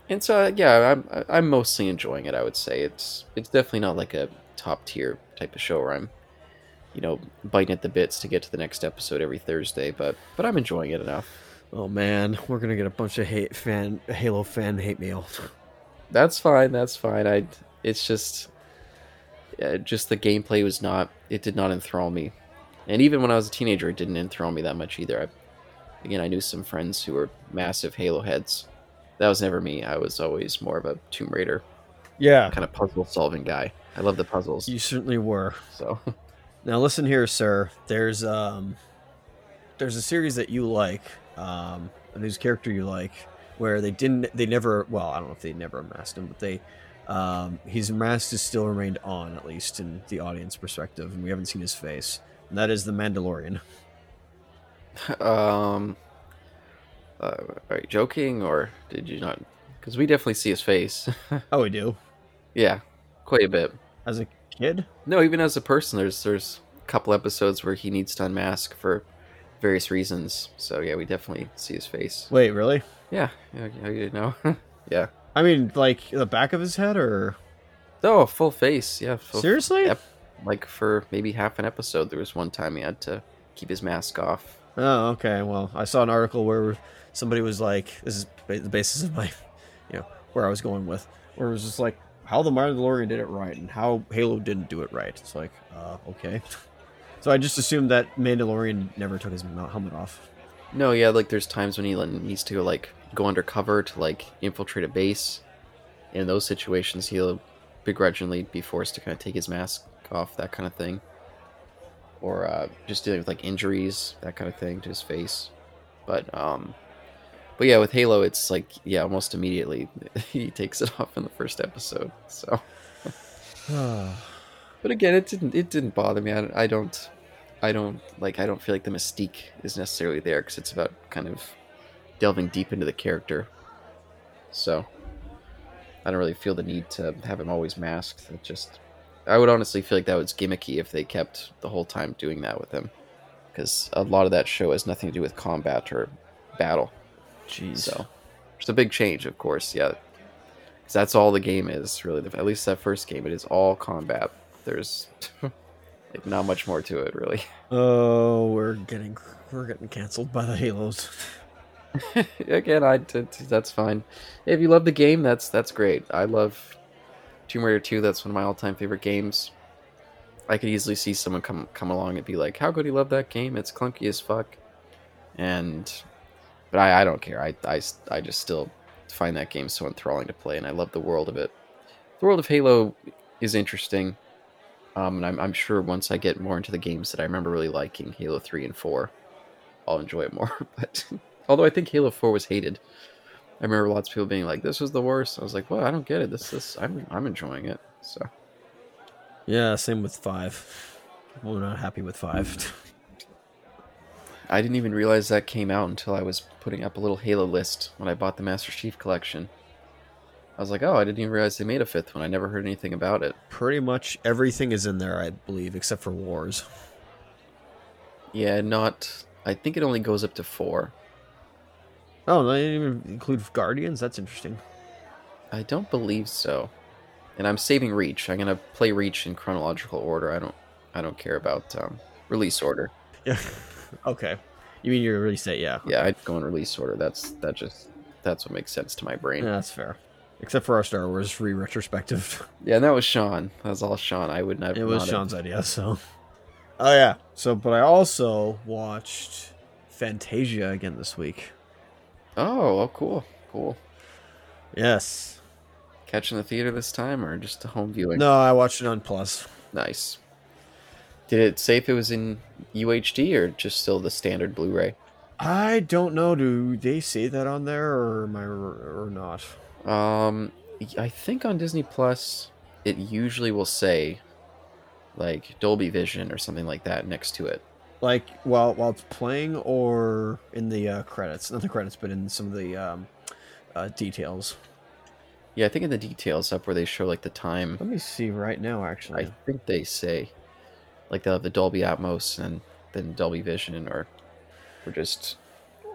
and so uh, yeah I'm I'm mostly enjoying it I would say it's it's definitely not like a top tier type of show where I'm you know biting at the bits to get to the next episode every Thursday but but I'm enjoying it enough Oh man, we're gonna get a bunch of hate fan Halo fan hate mail. That's fine. That's fine. I. It's just, yeah, just the gameplay was not. It did not enthrall me, and even when I was a teenager, it didn't enthrall me that much either. I, again, I knew some friends who were massive Halo heads. That was never me. I was always more of a Tomb Raider Yeah, kind of puzzle solving guy. I love the puzzles. you certainly were. So Now listen here, sir. There's um there's a series that you like, um, and a character you like where they didn't they never well, I don't know if they never amassed him, but they um his mask has still remained on, at least in the audience perspective, and we haven't seen his face. And that is the Mandalorian. um, uh, are you joking or did you not? Because we definitely see his face. Oh we do. yeah, quite a bit. As a kid? No, even as a person, there's there's a couple episodes where he needs to unmask for various reasons. So yeah, we definitely see his face. Wait, really? Yeah, you know? yeah. I mean like the back of his head or Oh, full face. Yeah. Full, seriously? Yep. Like for maybe half an episode, there was one time he had to keep his mask off. Oh, okay. Well, I saw an article where somebody was like, "This is the basis of my, you know, where I was going with," where it was just like how the Mandalorian did it right and how Halo didn't do it right. It's like, uh, okay. So I just assumed that Mandalorian never took his helmet off. No, yeah, like there's times when he needs to like go undercover to like infiltrate a base. In those situations, he'll begrudgingly be forced to kind of take his mask off, that kind of thing, or uh, just dealing with like injuries, that kind of thing to his face. But um, but yeah, with Halo, it's like yeah, almost immediately he takes it off in the first episode. So, but again, it didn't it didn't bother me. I, I don't I don't like I don't feel like the mystique is necessarily there because it's about kind of delving deep into the character. So I don't really feel the need to have him always masked. It just I would honestly feel like that was gimmicky if they kept the whole time doing that with him because a lot of that show has nothing to do with combat or battle. Jeez. So it's a big change, of course. yeah. Because that's all the game is really. At least that first game, it is all combat. There's like, not much more to it, really. Oh, we're getting we're getting canceled by the Halos. Again, I t- t- that's fine. If you love the game, that's that's great. I love Tomb Raider 2. That's one of my all-time favorite games. I could easily see someone come come along and be like, "How could he love that game? It's clunky as fuck." And but I, I don't care. I, I I just still find that game so enthralling to play, and I love the world of it. The world of Halo is interesting, um, and I'm, I'm sure once I get more into the games that I remember really liking, Halo 3 and 4, I'll enjoy it more. But although I think Halo 4 was hated, I remember lots of people being like, "This was the worst." I was like, "Well, I don't get it. This this I'm I'm enjoying it." So Yeah, same with five. We're not happy with five. I didn't even realize that came out until I was putting up a little Halo list when I bought the Master Chief collection. I was like, "Oh, I didn't even realize they made a fifth one. I never heard anything about it." Pretty much everything is in there, I believe, except for Wars. Yeah, not. I think it only goes up to four. Oh, they didn't even include Guardians. That's interesting. I don't believe so. And I'm saving Reach. I'm gonna play Reach in chronological order. I don't. I don't care about um, release order. Yeah. okay. You mean you're release date? Yeah. Yeah, I'd go in release order. That's that just that's what makes sense to my brain. Yeah, that's fair. Except for our Star Wars re retrospective. Yeah, and that was Sean. That was all Sean. I would not. It was not have- Sean's idea, so. Oh yeah. So, but I also watched Fantasia again this week. Oh, oh, cool, cool. Yes. Catching the theater this time, or just a home viewing? No, I watched it on Plus. Nice. Did it say if it was in UHD or just still the standard Blu-ray? I don't know. Do they say that on there, or am I or not? Um, I think on Disney Plus, it usually will say like Dolby Vision or something like that next to it. Like while while it's playing, or in the uh, credits? Not the credits, but in some of the um, uh, details. Yeah, I think in the details up where they show like the time, Let me see right now. Actually, I think they say like they'll have the Dolby Atmos and then Dolby Vision or or just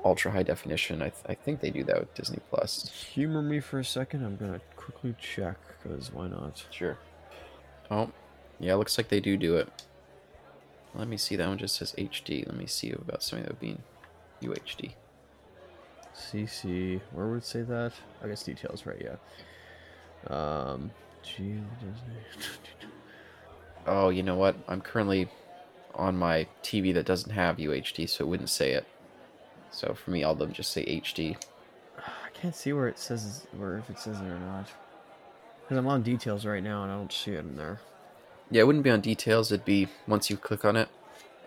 ultra high definition. I, th- I think they do that with Disney Plus. humor me for a second. I'm gonna quickly check because why not? Sure. Oh, yeah, looks like they do do it. Let me see. That one just says HD. Let me see about something that would be in UHD. CC. Where would it say that? I guess details, right? Yeah. Um. Oh, you know what? I'm currently on my TV that doesn't have UHD, so it wouldn't say it. So for me, all of them just say HD. I can't see where it says where if it says it or not. Because I'm on details right now and I don't see it in there. Yeah, it wouldn't be on details. It'd be once you click on it,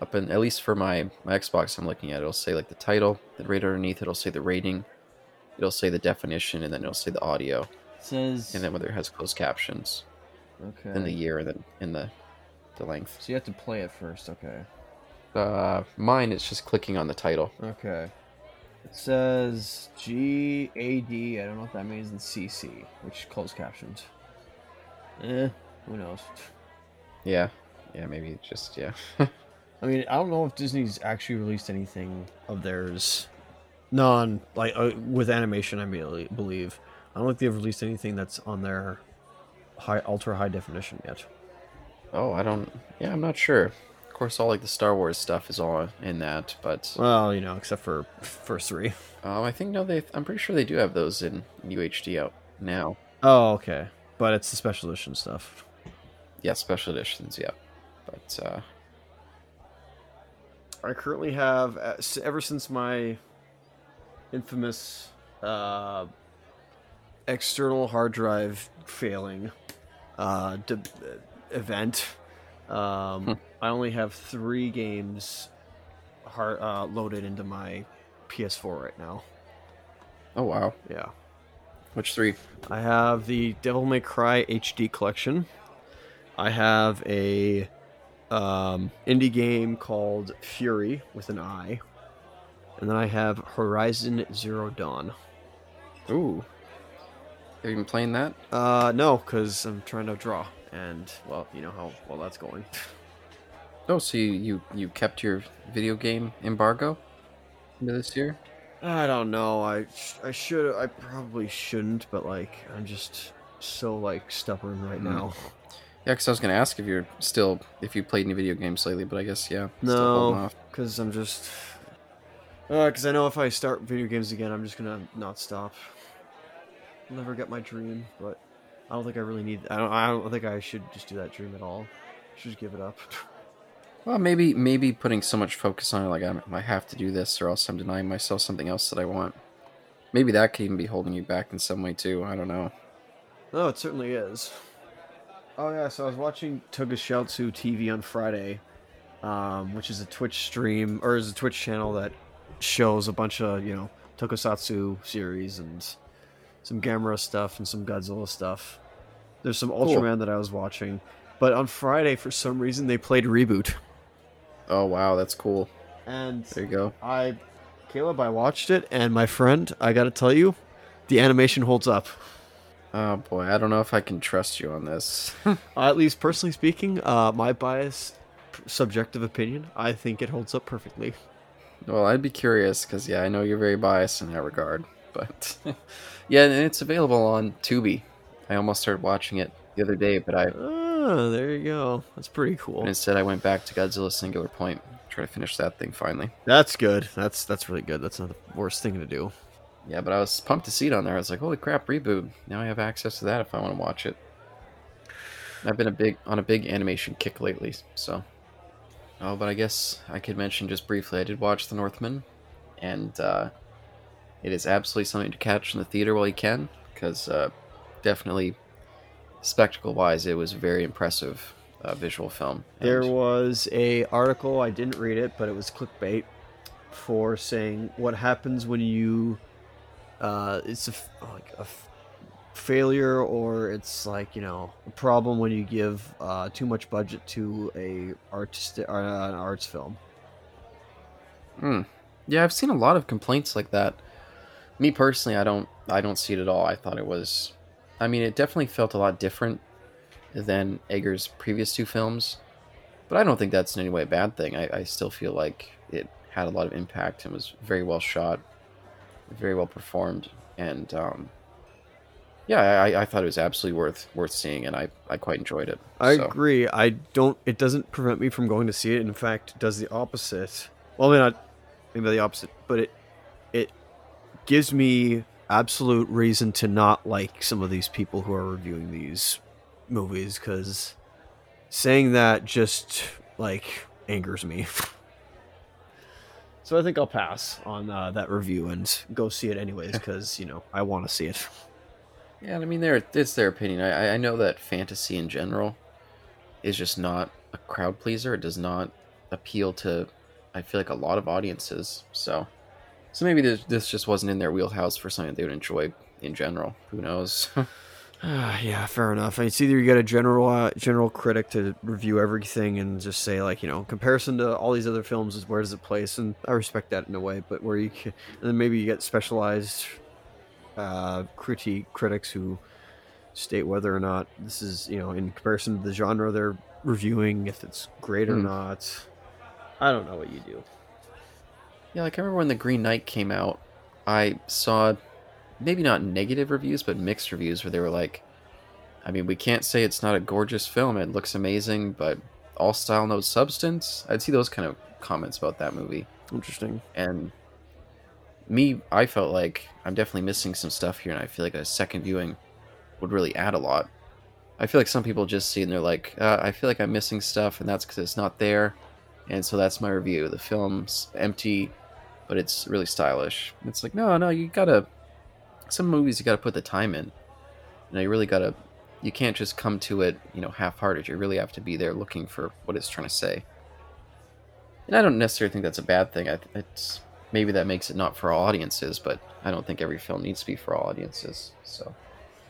up in at least for my my Xbox I'm looking at, it'll say like the title. Then right underneath, it'll say the rating. It'll say the definition, and then it'll say the audio, It says. and then whether it has closed captions, okay. then the year, and then in the the length. so you have to play it first. Okay. Uh, mine is just clicking on the title. Okay. It says G A D. I don't know what that means in CC, which closed captions. Eh, who knows? Yeah, yeah, maybe just yeah. I mean, I don't know if Disney's actually released anything of theirs, non like uh, with animation. I mean, believe I don't think they've released anything that's on their high ultra high definition yet. Oh, I don't. Yeah, I'm not sure. Of course, all like the Star Wars stuff is all in that, but Well, you know, except for first three. oh, I think no, they. I'm pretty sure they do have those in UHD out now. Oh, okay. But it's the special edition stuff. Yeah, special editions. Yeah, but uh, I currently have, uh, ever since my infamous uh, external hard drive failing uh, d- event, um, Hmm. I only have three games hard, uh, loaded into my PS4 right now. oh wow, Yeah. which three? I have the Devil May Cry HD collection. I have a um, indie game called Furi with an I, and then I have Horizon Zero Dawn. Ooh, have you been playing that? Uh, no, because I'm trying to draw, and well, you know how well that's going. Oh, so you you, you kept your video game embargo into this year? I don't know. I I should. I probably shouldn't, but like I'm just so like stubborn right Hmm. now. Yeah, because I was gonna ask if you're still if you played any video games lately, but I guess yeah. No. Because I'm just. Uh, because I know if I start video games again, I'm just gonna not stop. I'll never get my dream, but I don't think I really need. I don't. I don't think I should just do that dream at all. should just give it up. Well, maybe maybe putting so much focus on it, like I'm, I have to do this, or else I'm denying myself something else that I want. Maybe that could even be holding you back in some way too. I don't know. No, it certainly is. Oh yeah, so I was watching Tokusatsu TV on Friday, um, which is a Twitch stream or is a Twitch channel that shows a bunch of you know Tokusatsu series and some Gamera stuff and some Godzilla stuff. There's some Ultraman that I was watching, but on Friday for some reason they played Reboot, Oh wow, that's cool. and There you go. I, Caleb, I watched it, and my friend, I gotta tell you, the animation holds up. Oh boy, I don't know if I can trust you on this. At least personally speaking, uh, my bias, subjective opinion, I think it holds up perfectly. well, I'd be curious because yeah, I know you're very biased in that regard. But yeah, and it's available on Tubi. I almost started watching it the other day, but I. Oh, there you go. That's pretty cool. but instead I went back to Godzilla Singular Point, try to finish that thing finally. That's good. That's that's really good. That's not the worst thing to do. Yeah, but I was pumped to see it on there. I was like, holy crap, reboot. Now I have access to that if I want to watch it. I've been a big on a big animation kick lately, so. Oh, but I guess I could mention just briefly. I did watch The Northman, and uh, it is absolutely something to catch in the theater while you can, because uh, definitely, spectacle-wise, it was a very impressive uh, visual film. There was a article I didn't read it, but it was clickbait for saying what happens when you uh, it's a, like a f- failure or it's like you know a problem when you give uh, too much budget to a artist uh, an arts film. Hmm. Yeah, I've seen a lot of complaints like that. Me personally, I don't I don't see it at all. I thought it was I mean, it definitely felt a lot different than Eggers' previous two films. But I don't think that's in any way a bad thing. I, I still feel like it had a lot of impact and was very well shot, very well performed, and um, yeah, I, I thought it was absolutely worth worth seeing, and I, I quite enjoyed it. I So, agree. I don't. It doesn't prevent me from going to see it. In fact, it does the opposite. Well, maybe not. Maybe the opposite, but it it gives me absolute reason to not like some of these people who are reviewing these movies because saying that just like angers me. so I think I'll pass on uh, that review and go see it anyways because you know I want to see it. Yeah, I mean, they're, it's their opinion. I, I know that fantasy in general is just not a crowd pleaser. It does not appeal to, I feel like, a lot of audiences. So, so maybe this, this just wasn't in their wheelhouse for something they would enjoy in general. Who knows? Ah, yeah, fair enough. It's either you get a general uh, general critic to review everything and just say like, you know, comparison to all these other films, is where does it place? And I respect that in a way. But where you can, and then maybe you get specialized uh, critique critics who state whether or not this is, you know, in comparison to the genre they're reviewing, if it's great or Hmm. not. I don't know what you do. yeah, like I remember when The Green Knight came out, I saw maybe not negative reviews, but mixed reviews where they were like, I mean, we can't say it's not a gorgeous film. It looks amazing, but all style no substance. I'd see those kind of comments about that movie. Interesting. And me, I felt like I'm definitely missing some stuff here, and I feel like a second viewing would really add a lot. I feel like some people just see and they're like, uh, I feel like I'm missing stuff, and that's because it's not there. And so that's my review. The film's empty, but it's really stylish. It's like, no, no, you gotta. Some movies you gotta put the time in. You know, you really gotta. You can't just come to it, you know, half-hearted. You really have to be there looking for what it's trying to say. And I don't necessarily think that's a bad thing. I, it's maybe that makes it not for all audiences, but I don't think every film needs to be for all audiences. So,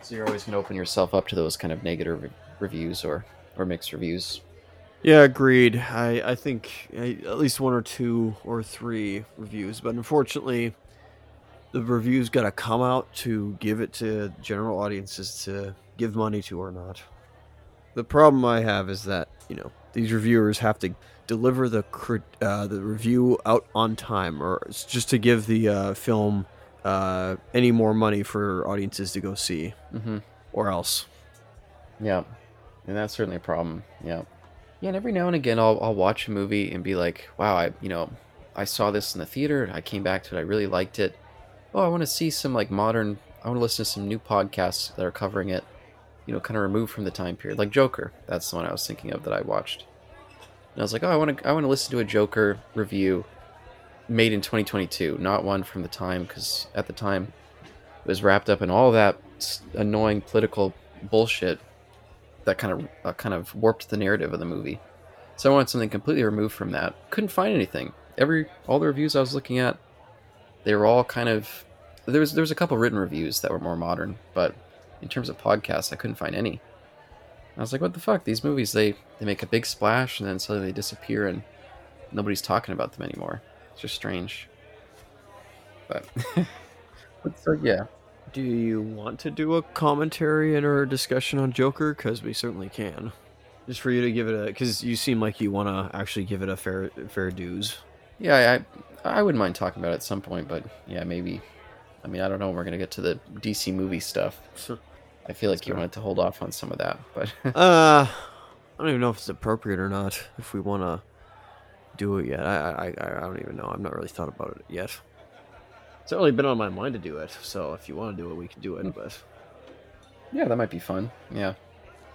so you're always going to open yourself up to those kind of negative re- reviews or or mixed reviews. Yeah, agreed. I I think at least one or two or three reviews, but unfortunately, the reviews got to come out to give it to general audiences to give money to or not. The problem I have is that you know these reviewers have to deliver the uh, the review out on time, or just to give the uh, film uh, any more money for audiences to go see, mm-hmm. or else. Yeah, and that's certainly a problem. Yeah, yeah. And every now and again, I'll I'll watch a movie and be like, wow, I you know, I saw this in the theater. I came back to it. I really liked it. Oh, I want to see some like modern. I want to listen to some new podcasts that are covering it. You know, kind of removed from the time period, like Joker. That's the one I was thinking of that I watched. And I was like, oh, I want to I want to listen to a Joker review made in 2022, not one from the time because at the time it was wrapped up in all that annoying political bullshit that kind of uh, kind of warped the narrative of the movie. So I wanted something completely removed from that. Couldn't find anything. Every all the reviews I was looking at, they were all kind of there was there was a couple written reviews that were more modern, but in terms of podcasts, I couldn't find any. I was like, what the fuck? These movies, they, they make a big splash and then suddenly they disappear and nobody's talking about them anymore. It's just strange. But, but so, yeah. Do you want to do a commentary and or a discussion on Joker? Because we certainly can. Just for you to give it a, because you seem like you want to actually give it a fair fair dues. Yeah, I I wouldn't mind talking about it at some point, but yeah, maybe. I mean, I don't know. When we're gonna get to the DC movie stuff. I feel like you wanted to hold off on some of that, but uh, I don't even know if it's appropriate or not. If we want to do it yet, I, I I don't even know. I've not really thought about it yet. It's not really been on my mind to do it. So if you want to do it, we can do it. But yeah, that might be fun. Yeah,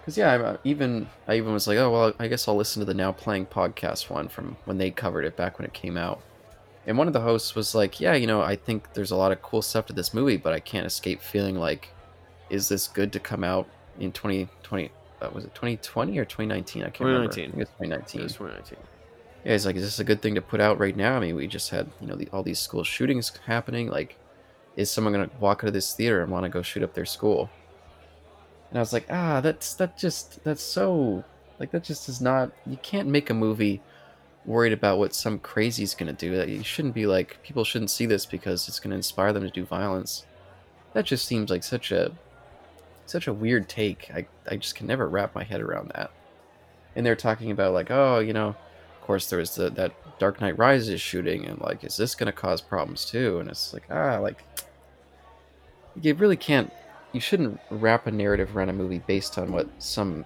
because yeah, I, uh, even I even was like, oh well, I guess I'll listen to the now playing podcast one from when they covered it back when it came out. And one of the hosts was like, yeah, you know, I think there's a lot of cool stuff to this movie, but I can't escape feeling like is this good to come out in 2020? Uh, was it 2020 or 2019? I can't 2019. remember. I think it's 2019. It 2019. Yeah, it's like, is this a good thing to put out right now? I mean, we just had you know the, all these school shootings happening. Like, is someone gonna walk out of this theater and want to go shoot up their school? And I was like, ah, that's that just that's so like that just is not. You can't make a movie worried about what some crazy's gonna do. That you shouldn't be like people shouldn't see this because it's gonna inspire them to do violence. That just seems like such a such a weird take. I, I just can never wrap my head around that. And they're talking about like, oh, you know, of course there was the, that Dark Knight Rises shooting, and like, is this going to cause problems too? And it's like, ah, like, you really can't. You shouldn't wrap a narrative around a movie based on what some,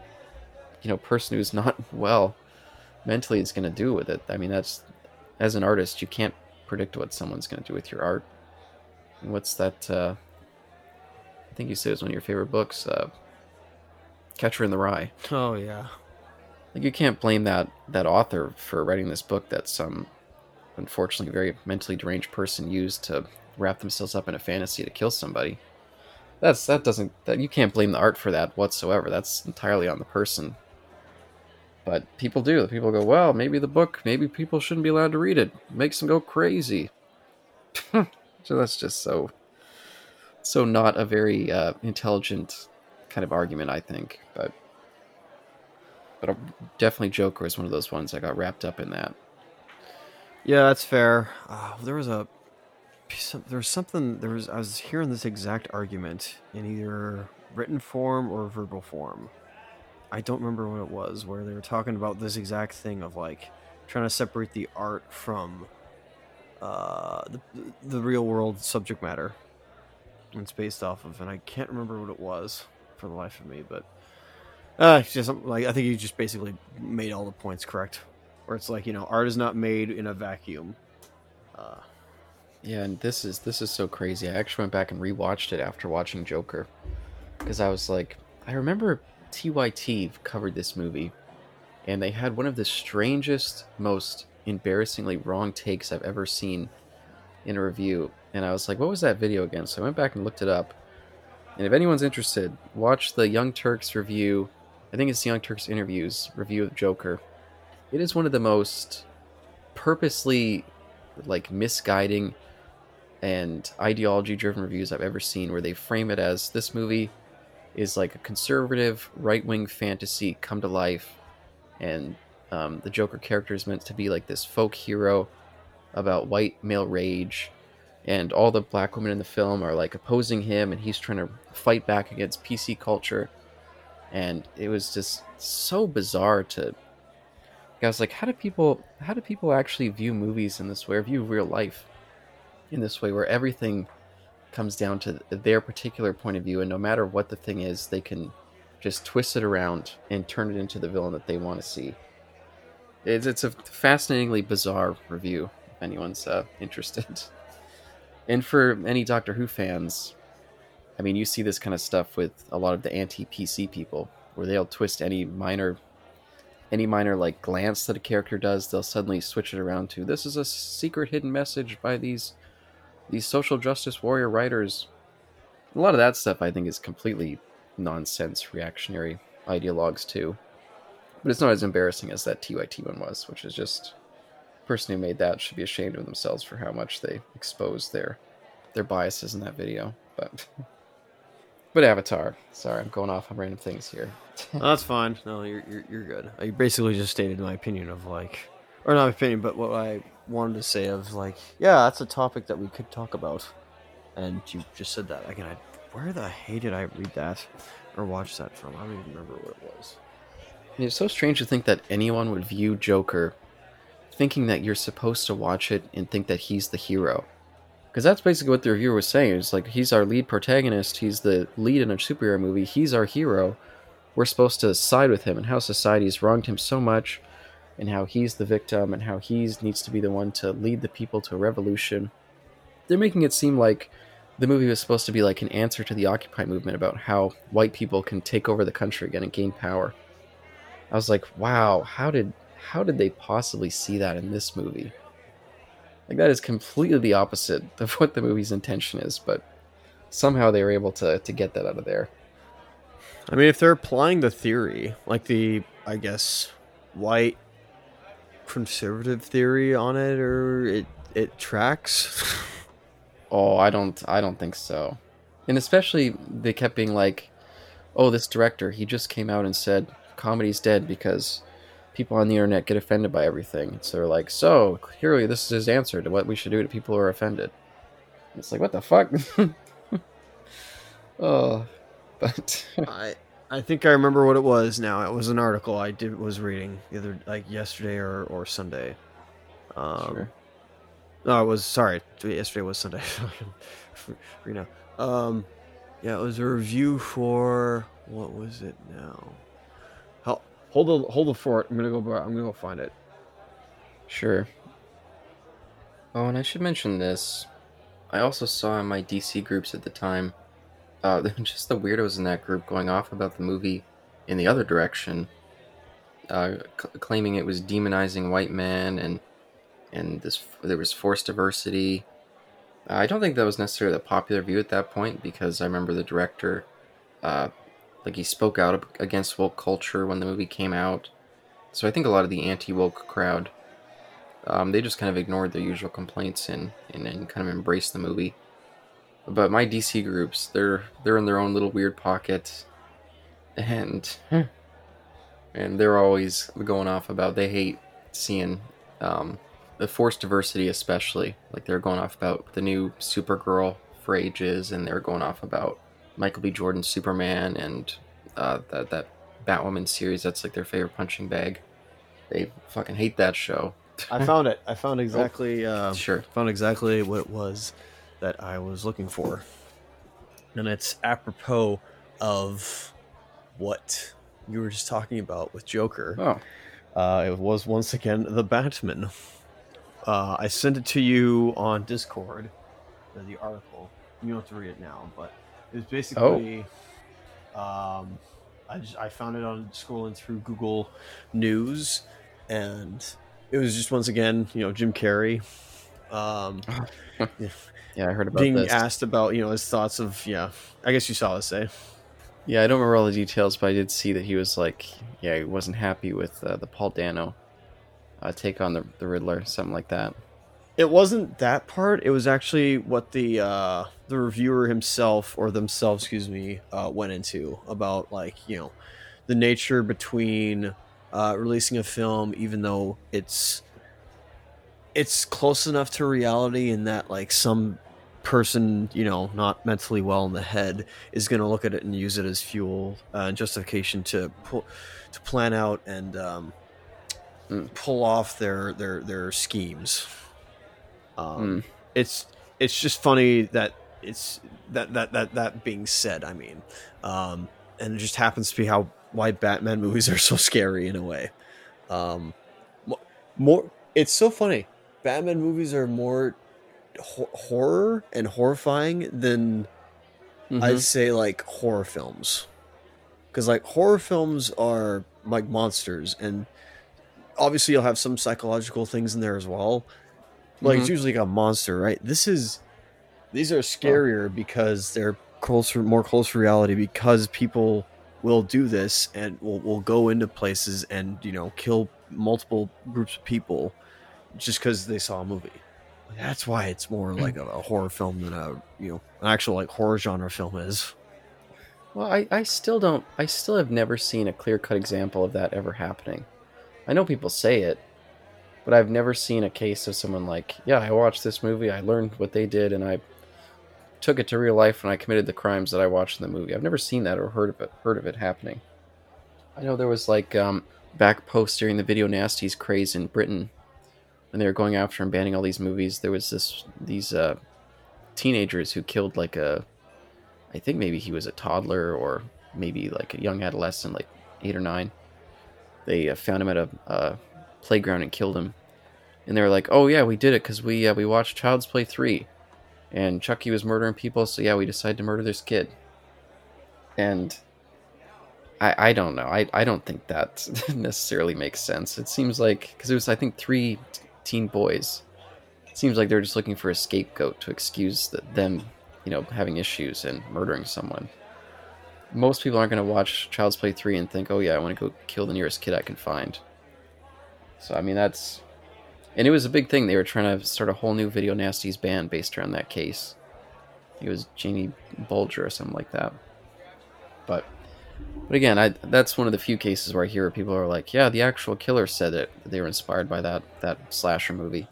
you know, person who's not well mentally is going to do with it. I mean, that's as an artist, you can't predict what someone's going to do with your art. And what's that? Uh, I think you said it was one of your favorite books, uh, Catcher in the Rye. Oh yeah. Like you can't blame that that author for writing this book that some unfortunately very mentally deranged person used to wrap themselves up in a fantasy to kill somebody. That's that doesn't that you can't blame the art for that whatsoever. That's entirely on the person. But people do. People go, well, maybe the book, maybe people shouldn't be allowed to read it. it makes them go crazy. so that's just so so not a very uh, intelligent kind of argument, I think. But but definitely Joker is one of those ones I got wrapped up in that. Yeah, that's fair. Uh, there was a there was something there was I was hearing this exact argument in either written form or verbal form. I don't remember what it was where they were talking about this exact thing of like trying to separate the art from uh, the the real world subject matter it's based off of, and I can't remember what it was for the life of me, but Uh, just like I think you just basically made all the points correct. Where it's like you know, art is not made in a vacuum. Uh, Yeah, and this is this is so crazy. I actually went back and rewatched it after watching Joker because I was like, I remember TYT covered this movie, and they had one of the strangest, most embarrassingly wrong takes I've ever seen in a review. And I was like, what was that video again? So I went back and looked it up. And if anyone's interested, watch the Young Turks review. I think it's the Young Turks interviews review of Joker. It is one of the most purposely like misguiding and ideology driven reviews I've ever seen where they frame it as this movie is like a conservative right wing fantasy come to life. And um, the Joker character is meant to be like this folk hero about white male rage. And all the black women in the film are like opposing him and he's trying to fight back against PC culture. And it was just so bizarre to I was like how do people how do people actually view movies in this way or view real life in this way where everything comes down to their particular point of view and no matter what the thing is they can just twist it around and turn it into the villain that they want to see. It's, it's a fascinatingly bizarre review if anyone's uh, interested. And for any doctor who fans i mean you see this kind of stuff with a lot of the anti-pc people where they'll twist any minor any minor like glance that a character does they'll suddenly switch it around to this is a secret hidden message by these these social justice warrior writers. A lot of that stuff I think is completely nonsense reactionary ideologues too. But it's not as embarrassing as that TYT one was, which is just the person who made that should be ashamed of themselves for how much they exposed their their biases in that video. But but Avatar. Sorry, I'm going off on random things here. no, that's fine. No, you're, you're you're good. I basically just stated my opinion of like, or not my opinion, but what I wanted to say of like, yeah, that's a topic that we could talk about, and you just said that again. I, where the hey did I read that or watch that from? I don't even remember what it was. And It's so strange to think that anyone would view Joker thinking that you're supposed to watch it and think that he's the hero. Because that's basically what the reviewer was saying. It's like, he's our lead protagonist, he's the lead in a superhero movie, he's our hero. We're supposed to side with him, and how society's wronged him so much, and how he's the victim, and how he needs to be the one to lead the people to a revolution. They're making it seem like the movie was supposed to be like an answer to the Occupy movement about how white people can take over the country again and gain power. I was like, wow, how did how did they possibly see that in this movie? Like that is completely the opposite of what the movie's intention is, but somehow they were able to to get that out of there. I mean, if they're applying the theory, like the, I guess, white conservative theory on it, or it it tracks. Oh, I don't I don't think so. And especially they kept being like, "Oh, this director, he just came out and said comedy's dead because people on the internet get offended by everything." So they're like, "So, clearly this is his answer to what we should do to people who are offended." It's like, "What the fuck?" oh, but I I think I remember what it was now. It was an article I did was reading either like yesterday or or Sunday. Um, Sure. No, it was sorry. Yesterday was Sunday. you know. Um, yeah, it was a review for what was it now? Hel- Hold the hold the fort. I'm gonna go. I'm gonna go find it. Sure. Oh, and I should mention this. I also saw in my DC groups at the time, uh, just the weirdos in that group going off about the movie in the other direction, uh, c- claiming it was demonizing white men and and this there was forced diversity. I don't think that was necessarily the popular view at that point because I remember the director, uh, like he spoke out against woke culture when the movie came out. So I think a lot of the anti woke crowd um, they just kind of ignored their usual complaints and, and, and kind of embraced the movie. But my DC groups, they're they're in their own little weird pocket, and and they're always going off about they hate seeing um, the forced diversity, especially like they're going off about the new Supergirl for ages, and they're going off about Michael B. Jordan's Superman and uh, that that Batwoman series. That's like their favorite punching bag. They fucking hate that show. I found it. I found exactly. Uh, Sure. Found exactly what it was that I was looking for, and it's apropos of what you were just talking about with Joker. Oh, Uh, it was once again the Batman. Uh, I sent it to you on Discord, the article. You don't have to read it now, but it was basically. Um, I just I found it on scrolling through Google News, and it was just once again, you know, Jim Carrey. Um, yeah, I heard about being this. asked about you know his thoughts of yeah i guess you saw this eh Yeah, I don't remember all the details, but I did see that he was like, yeah, he wasn't happy with uh, the Paul Dano uh, take on the the Riddler, something like that. it wasn't that part it was actually what the uh the reviewer himself or themselves excuse me uh went into about like you know the nature between uh releasing a film even though it's it's close enough to reality in that like some person you know not mentally well in the head is going to look at it and use it as fuel uh, and justification to pull to plan out and um, Mm. pull off their their their schemes. Um, it's it's just funny that it's that that that that being said i mean um, and it just happens to be how why batman movies are so scary in a way. Um, more it's so funny. Batman movies are more ho- horror and horrifying than Mhm. I'd say like horror films, because like horror films are like monsters, and obviously you'll have some psychological things in there as well. Like it's Mhm. usually like a monster, right? This is these are scarier because they're closer, more close to reality because people will do this and will will go into places and you know kill multiple groups of people just because they saw a movie. That's why it's more like a, a horror film than a you know an actual like horror genre film is. Well, I, I still don't. I still have never seen a clear cut example of that ever happening. I know people say it, but I've never seen a case of someone like, yeah, I watched this movie, I learned what they did, and I took it to real life and I committed the crimes that I watched in the movie. I've never seen that or heard of it. Heard of it happening. I know there was like um, back post during the video nasties craze in Britain when they were going after and banning all these movies. There was this these uh, teenagers who killed like a I think maybe he was a toddler or maybe like a young adolescent, like eight or nine. They uh, found him at a playground and killed him. And they were like, "Oh yeah, we did it because we uh, we watched Child's Play three, and Chucky was murdering people, so yeah, we decided to murder this kid." And I I don't know. I I don't think that necessarily makes sense. It seems like because it was I think three teen boys. It seems like they're just looking for a scapegoat to excuse the, them you know, having issues and murdering someone. Most people aren't going to watch Child's Play 3 and think, oh, yeah, I want to go kill the nearest kid I can find. So, I mean, that's. And it was a big thing. They were trying to start a whole new Video Nasties band based around that case. It was Jamie Bulger or something like that. But. But again, I that's one of the few cases where I hear people are like, "Yeah, the actual killer said it. That they were inspired by that that slasher movie."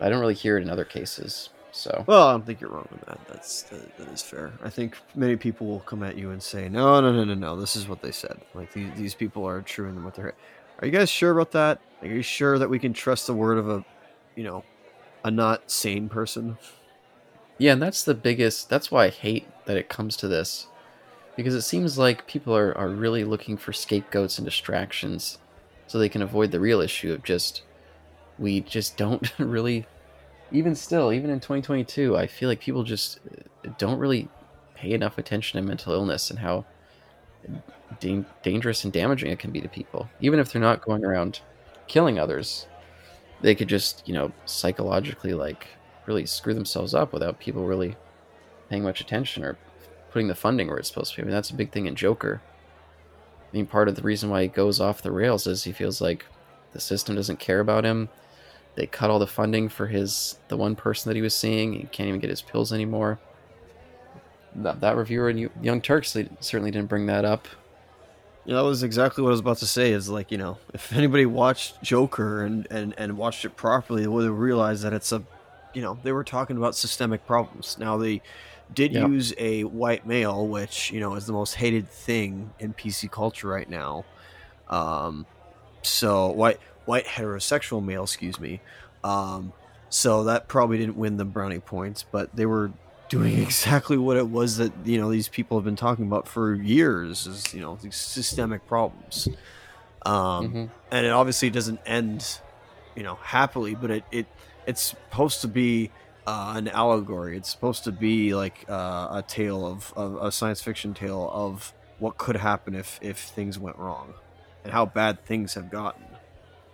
I don't really hear it in other cases. So Well, I don't think you're wrong with that. That's that, that is fair. I think many people will come at you and say, "No, no, no, no, no. This is what they said. Like these these people are true in what they're." Are you guys sure about that? Are you sure that we can trust the word of a, you know, a not sane person? Yeah, and that's the biggest. That's why I hate that it comes to this, because it seems like people are, are really looking for scapegoats and distractions, so they can avoid the real issue of just we just don't really. Even still, even in 2022, I feel like people just uh, don't really pay enough attention to mental illness and how dan- dangerous and damaging it can be to people. Even if they're not going around killing others, they could just you know psychologically like really screw themselves up without people really paying much attention or putting the funding where it's supposed to be. I mean, that's a big thing in Joker. I mean, part of the reason why he goes off the rails is he feels like the system doesn't care about him. They cut all the funding for his the one person that he was seeing. He can't even get his pills anymore. That, that reviewer in Young Turks certainly didn't bring that up. Yeah, that was exactly what I was about to say. Is like you know, if anybody watched Joker and and and watched it properly, they would have realized that it's a, you know, they were talking about systemic problems. Now they did Yeah. use a white male, which you know is the most hated thing in PC culture right now. Um, so white white heterosexual male, excuse me. Um, so that probably didn't win them brownie points, but they were doing exactly what it was that you know these people have been talking about for years is you know these systemic problems um, Mhm. and it obviously doesn't end you know happily but it, it it's supposed to be uh, an allegory it's supposed to be like uh, a tale of, of a science fiction tale of what could happen if if things went wrong and how bad things have gotten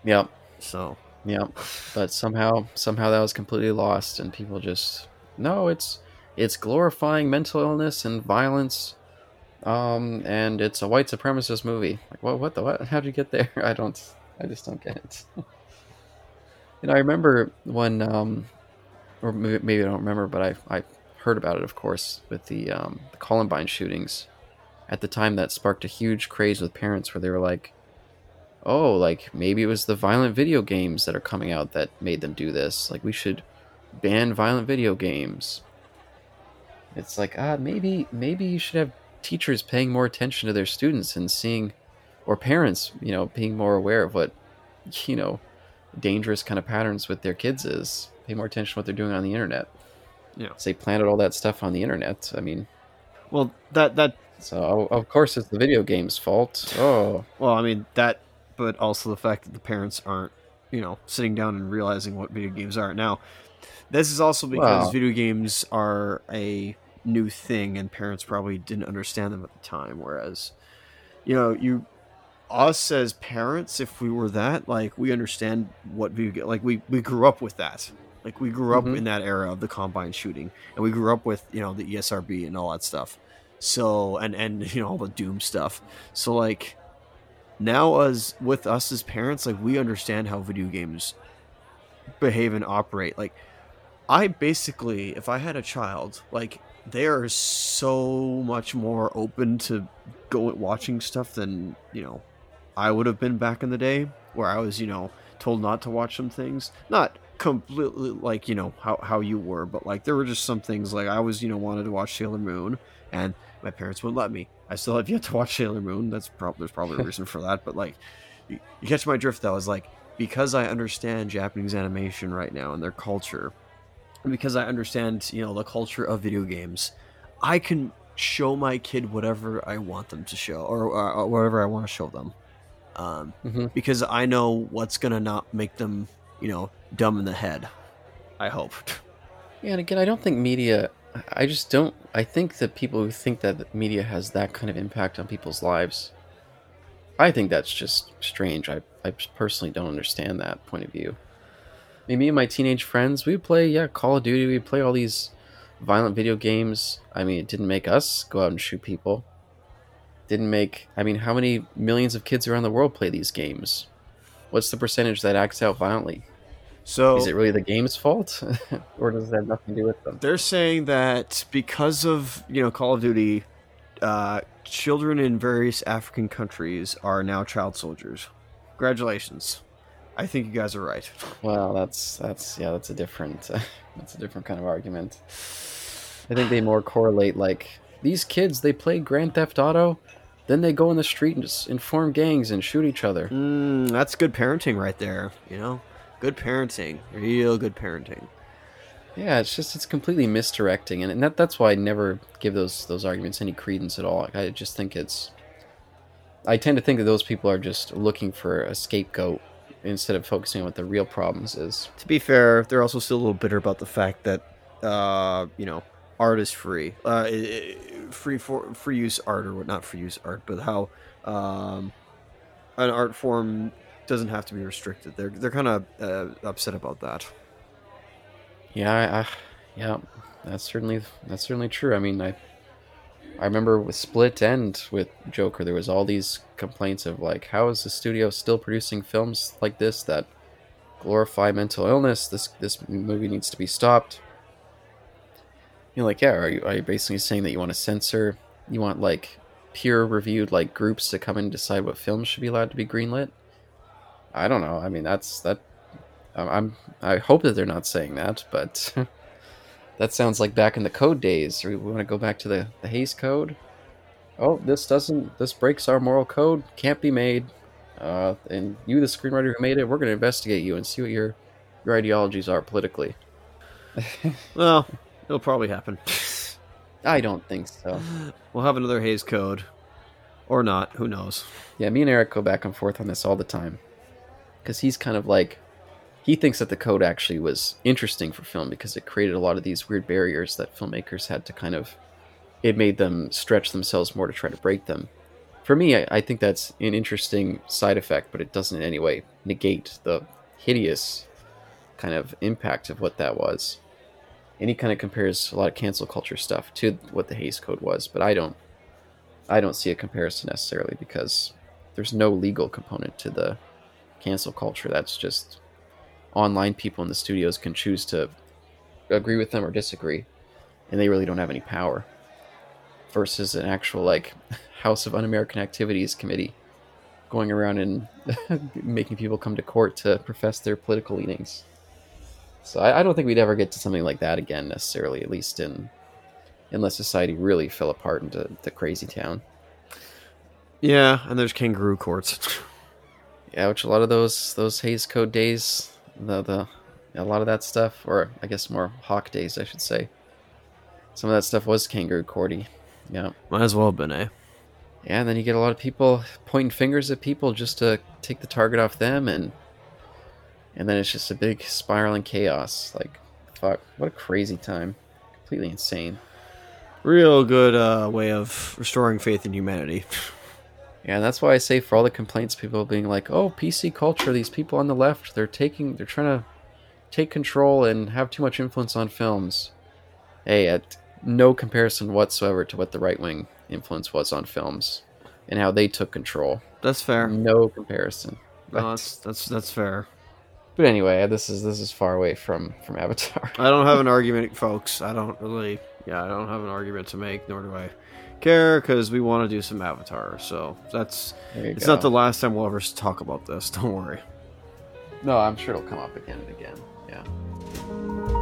Yep. so Yep. But somehow, somehow that was completely lost, and people just no. It's it's glorifying mental illness and violence, um, and it's a white supremacist movie. Like, what? What the? What? How'd you get there? I don't. I just don't get it. you know, I remember when, um, or maybe, maybe I don't remember, but I I heard about it, of course, with the um, the Columbine shootings. At the time, that sparked a huge craze with parents, where they were like, oh, like maybe it was the violent video games that are coming out that made them do this. Like we should ban violent video games. It's like ah, maybe maybe you should have teachers paying more attention to their students and seeing, or parents, you know, being more aware of what, you know, dangerous kind of patterns with their kids is. Pay more attention to what they're doing on the internet. Yeah. So they planted all that stuff on the internet. I mean, well that that so oh, of course it's the video game's fault. Oh, Well, I mean that, but also the fact that the parents aren't, you know, sitting down and realizing what video games are. Now, this is also because video games are a new thing, and parents probably didn't understand them at the time. Whereas, you know, you, us as parents, if we were that, like, we understand what video like we we grew up with that. Like we grew up Mhm. in that era of the Columbine shooting, and we grew up with you know the ESRB and all that stuff. So and and you know all the Doom stuff. So like now as with us as parents like we understand how video games behave and operate like i basically if i had a child like they are so much more open to go watching stuff than you know i would have been back in the day where i was you know told not to watch some things not completely like you know how, how you were but like there were just some things like i was you know wanted to watch sailor moon and my parents wouldn't let me i still have yet to watch sailor moon that's probably there's probably a reason for that but like you, you catch my drift though is like because i understand japanese animation right now and their culture and because i understand you know the culture of video games i can show my kid whatever i want them to show or uh, whatever i want to show them um, Mhm. because i know what's gonna not make them you know dumb in the head i hope Yeah, and again, I don't think media. I just don't. I think that people who think that media has that kind of impact on people's lives, I think that's just strange. I, I personally don't understand that point of view. I mean, me and my teenage friends, we would play, yeah, Call of Duty. We would play all these violent video games. I mean, it didn't make us go out and shoot people. Didn't make. I mean, how many millions of kids around the world play these games? What's the percentage that acts out violently? So Is it really the game's fault, or does it have nothing to do with them? they're saying that because of you know Call of Duty, uh, children in various African countries are now child soldiers. Congratulations! I think you guys are right. Well, that's that's yeah, that's a different that's a different kind of argument. I think they more correlate like these kids they play Grand Theft Auto, then they go in the street and just inform gangs and shoot each other. Mm, that's good parenting right there. You know, good parenting, real good parenting. Yeah, it's just it's completely misdirecting, and, and that that's why I never give those those arguments any credence at all. Like, I just think it's. I tend to think that those people are just looking for a scapegoat instead of focusing on what the real problems is. To be fair, they're also still a little bitter about the fact that uh, you know art is free, uh, free for free use art or what not free use art, but how um, an art form doesn't have to be restricted. They're they're kind of uh, upset about that. Yeah, I, I, yeah, that's certainly that's certainly true. I mean, I I remember with Split and with Joker, there was all these complaints of like, how is the studio still producing films like this that glorify mental illness? This this movie needs to be stopped. You're like, yeah, are you are you basically saying that you want to censor? You want like peer reviewed like groups to come and decide what films should be allowed to be greenlit? I don't know. I mean, that's that I'm, I'm hope that they're not saying that, but that sounds like back in the code days. We, want to go back to the the Hays Code. Oh, this doesn't. This breaks our moral code. Can't be made. Uh, and you, the screenwriter who made it, we're going to investigate you and see what your your ideologies are politically. Well, it'll probably happen. I don't think so. We'll have another Hays Code, or not. Who knows? Yeah, me and Eric go back and forth on this all the time, because he's kind of like, he thinks that the code actually was interesting for film because it created a lot of these weird barriers that filmmakers had to kind of, it made them stretch themselves more to try to break them. For me, I, I think that's an interesting side effect, but it doesn't in any way negate the hideous kind of impact of what that was. And he kind of compares a lot of cancel culture stuff to what the Hays Code was, but I don't I don't see a comparison necessarily because there's no legal component to the cancel culture. That's just online people in the studios can choose to agree with them or disagree, and they really don't have any power. Versus an actual like House of Un-American Activities committee going around and making people come to court to profess their political leanings. So I, I don't think we'd ever get to something like that again necessarily, at least in unless society really fell apart into the crazy town. Yeah, and there's kangaroo courts. Yeah, which a lot of those those Hays Code days, the the a lot of that stuff, or I guess more HUAC days, I should say. Some of that stuff was kangaroo courty. Yeah. Might as well have been, eh? Yeah, and then you get a lot of people pointing fingers at people just to take the target off them, and and then it's just a big spiraling chaos. Like, fuck, what a crazy time! Completely insane. Real good uh, way of restoring faith in humanity. Yeah, and that's why I say for all the complaints, people being like, "Oh, PC culture, these people on the left, they're taking, they're trying to take control and have too much influence on films." Hey, at no comparison whatsoever to what the right wing influence was on films and how they took control. That's fair. No comparison. But, No, that's that's that's fair. but anyway, this is this is far away from from Avatar. I don't have an argument, folks. I don't really. Yeah, I don't have an argument to make, nor do I care, because we want to do some Avatar. So that's. It's go. not the last time we'll ever talk about this. Don't worry. No, I'm sure it'll come up again and again. Yeah.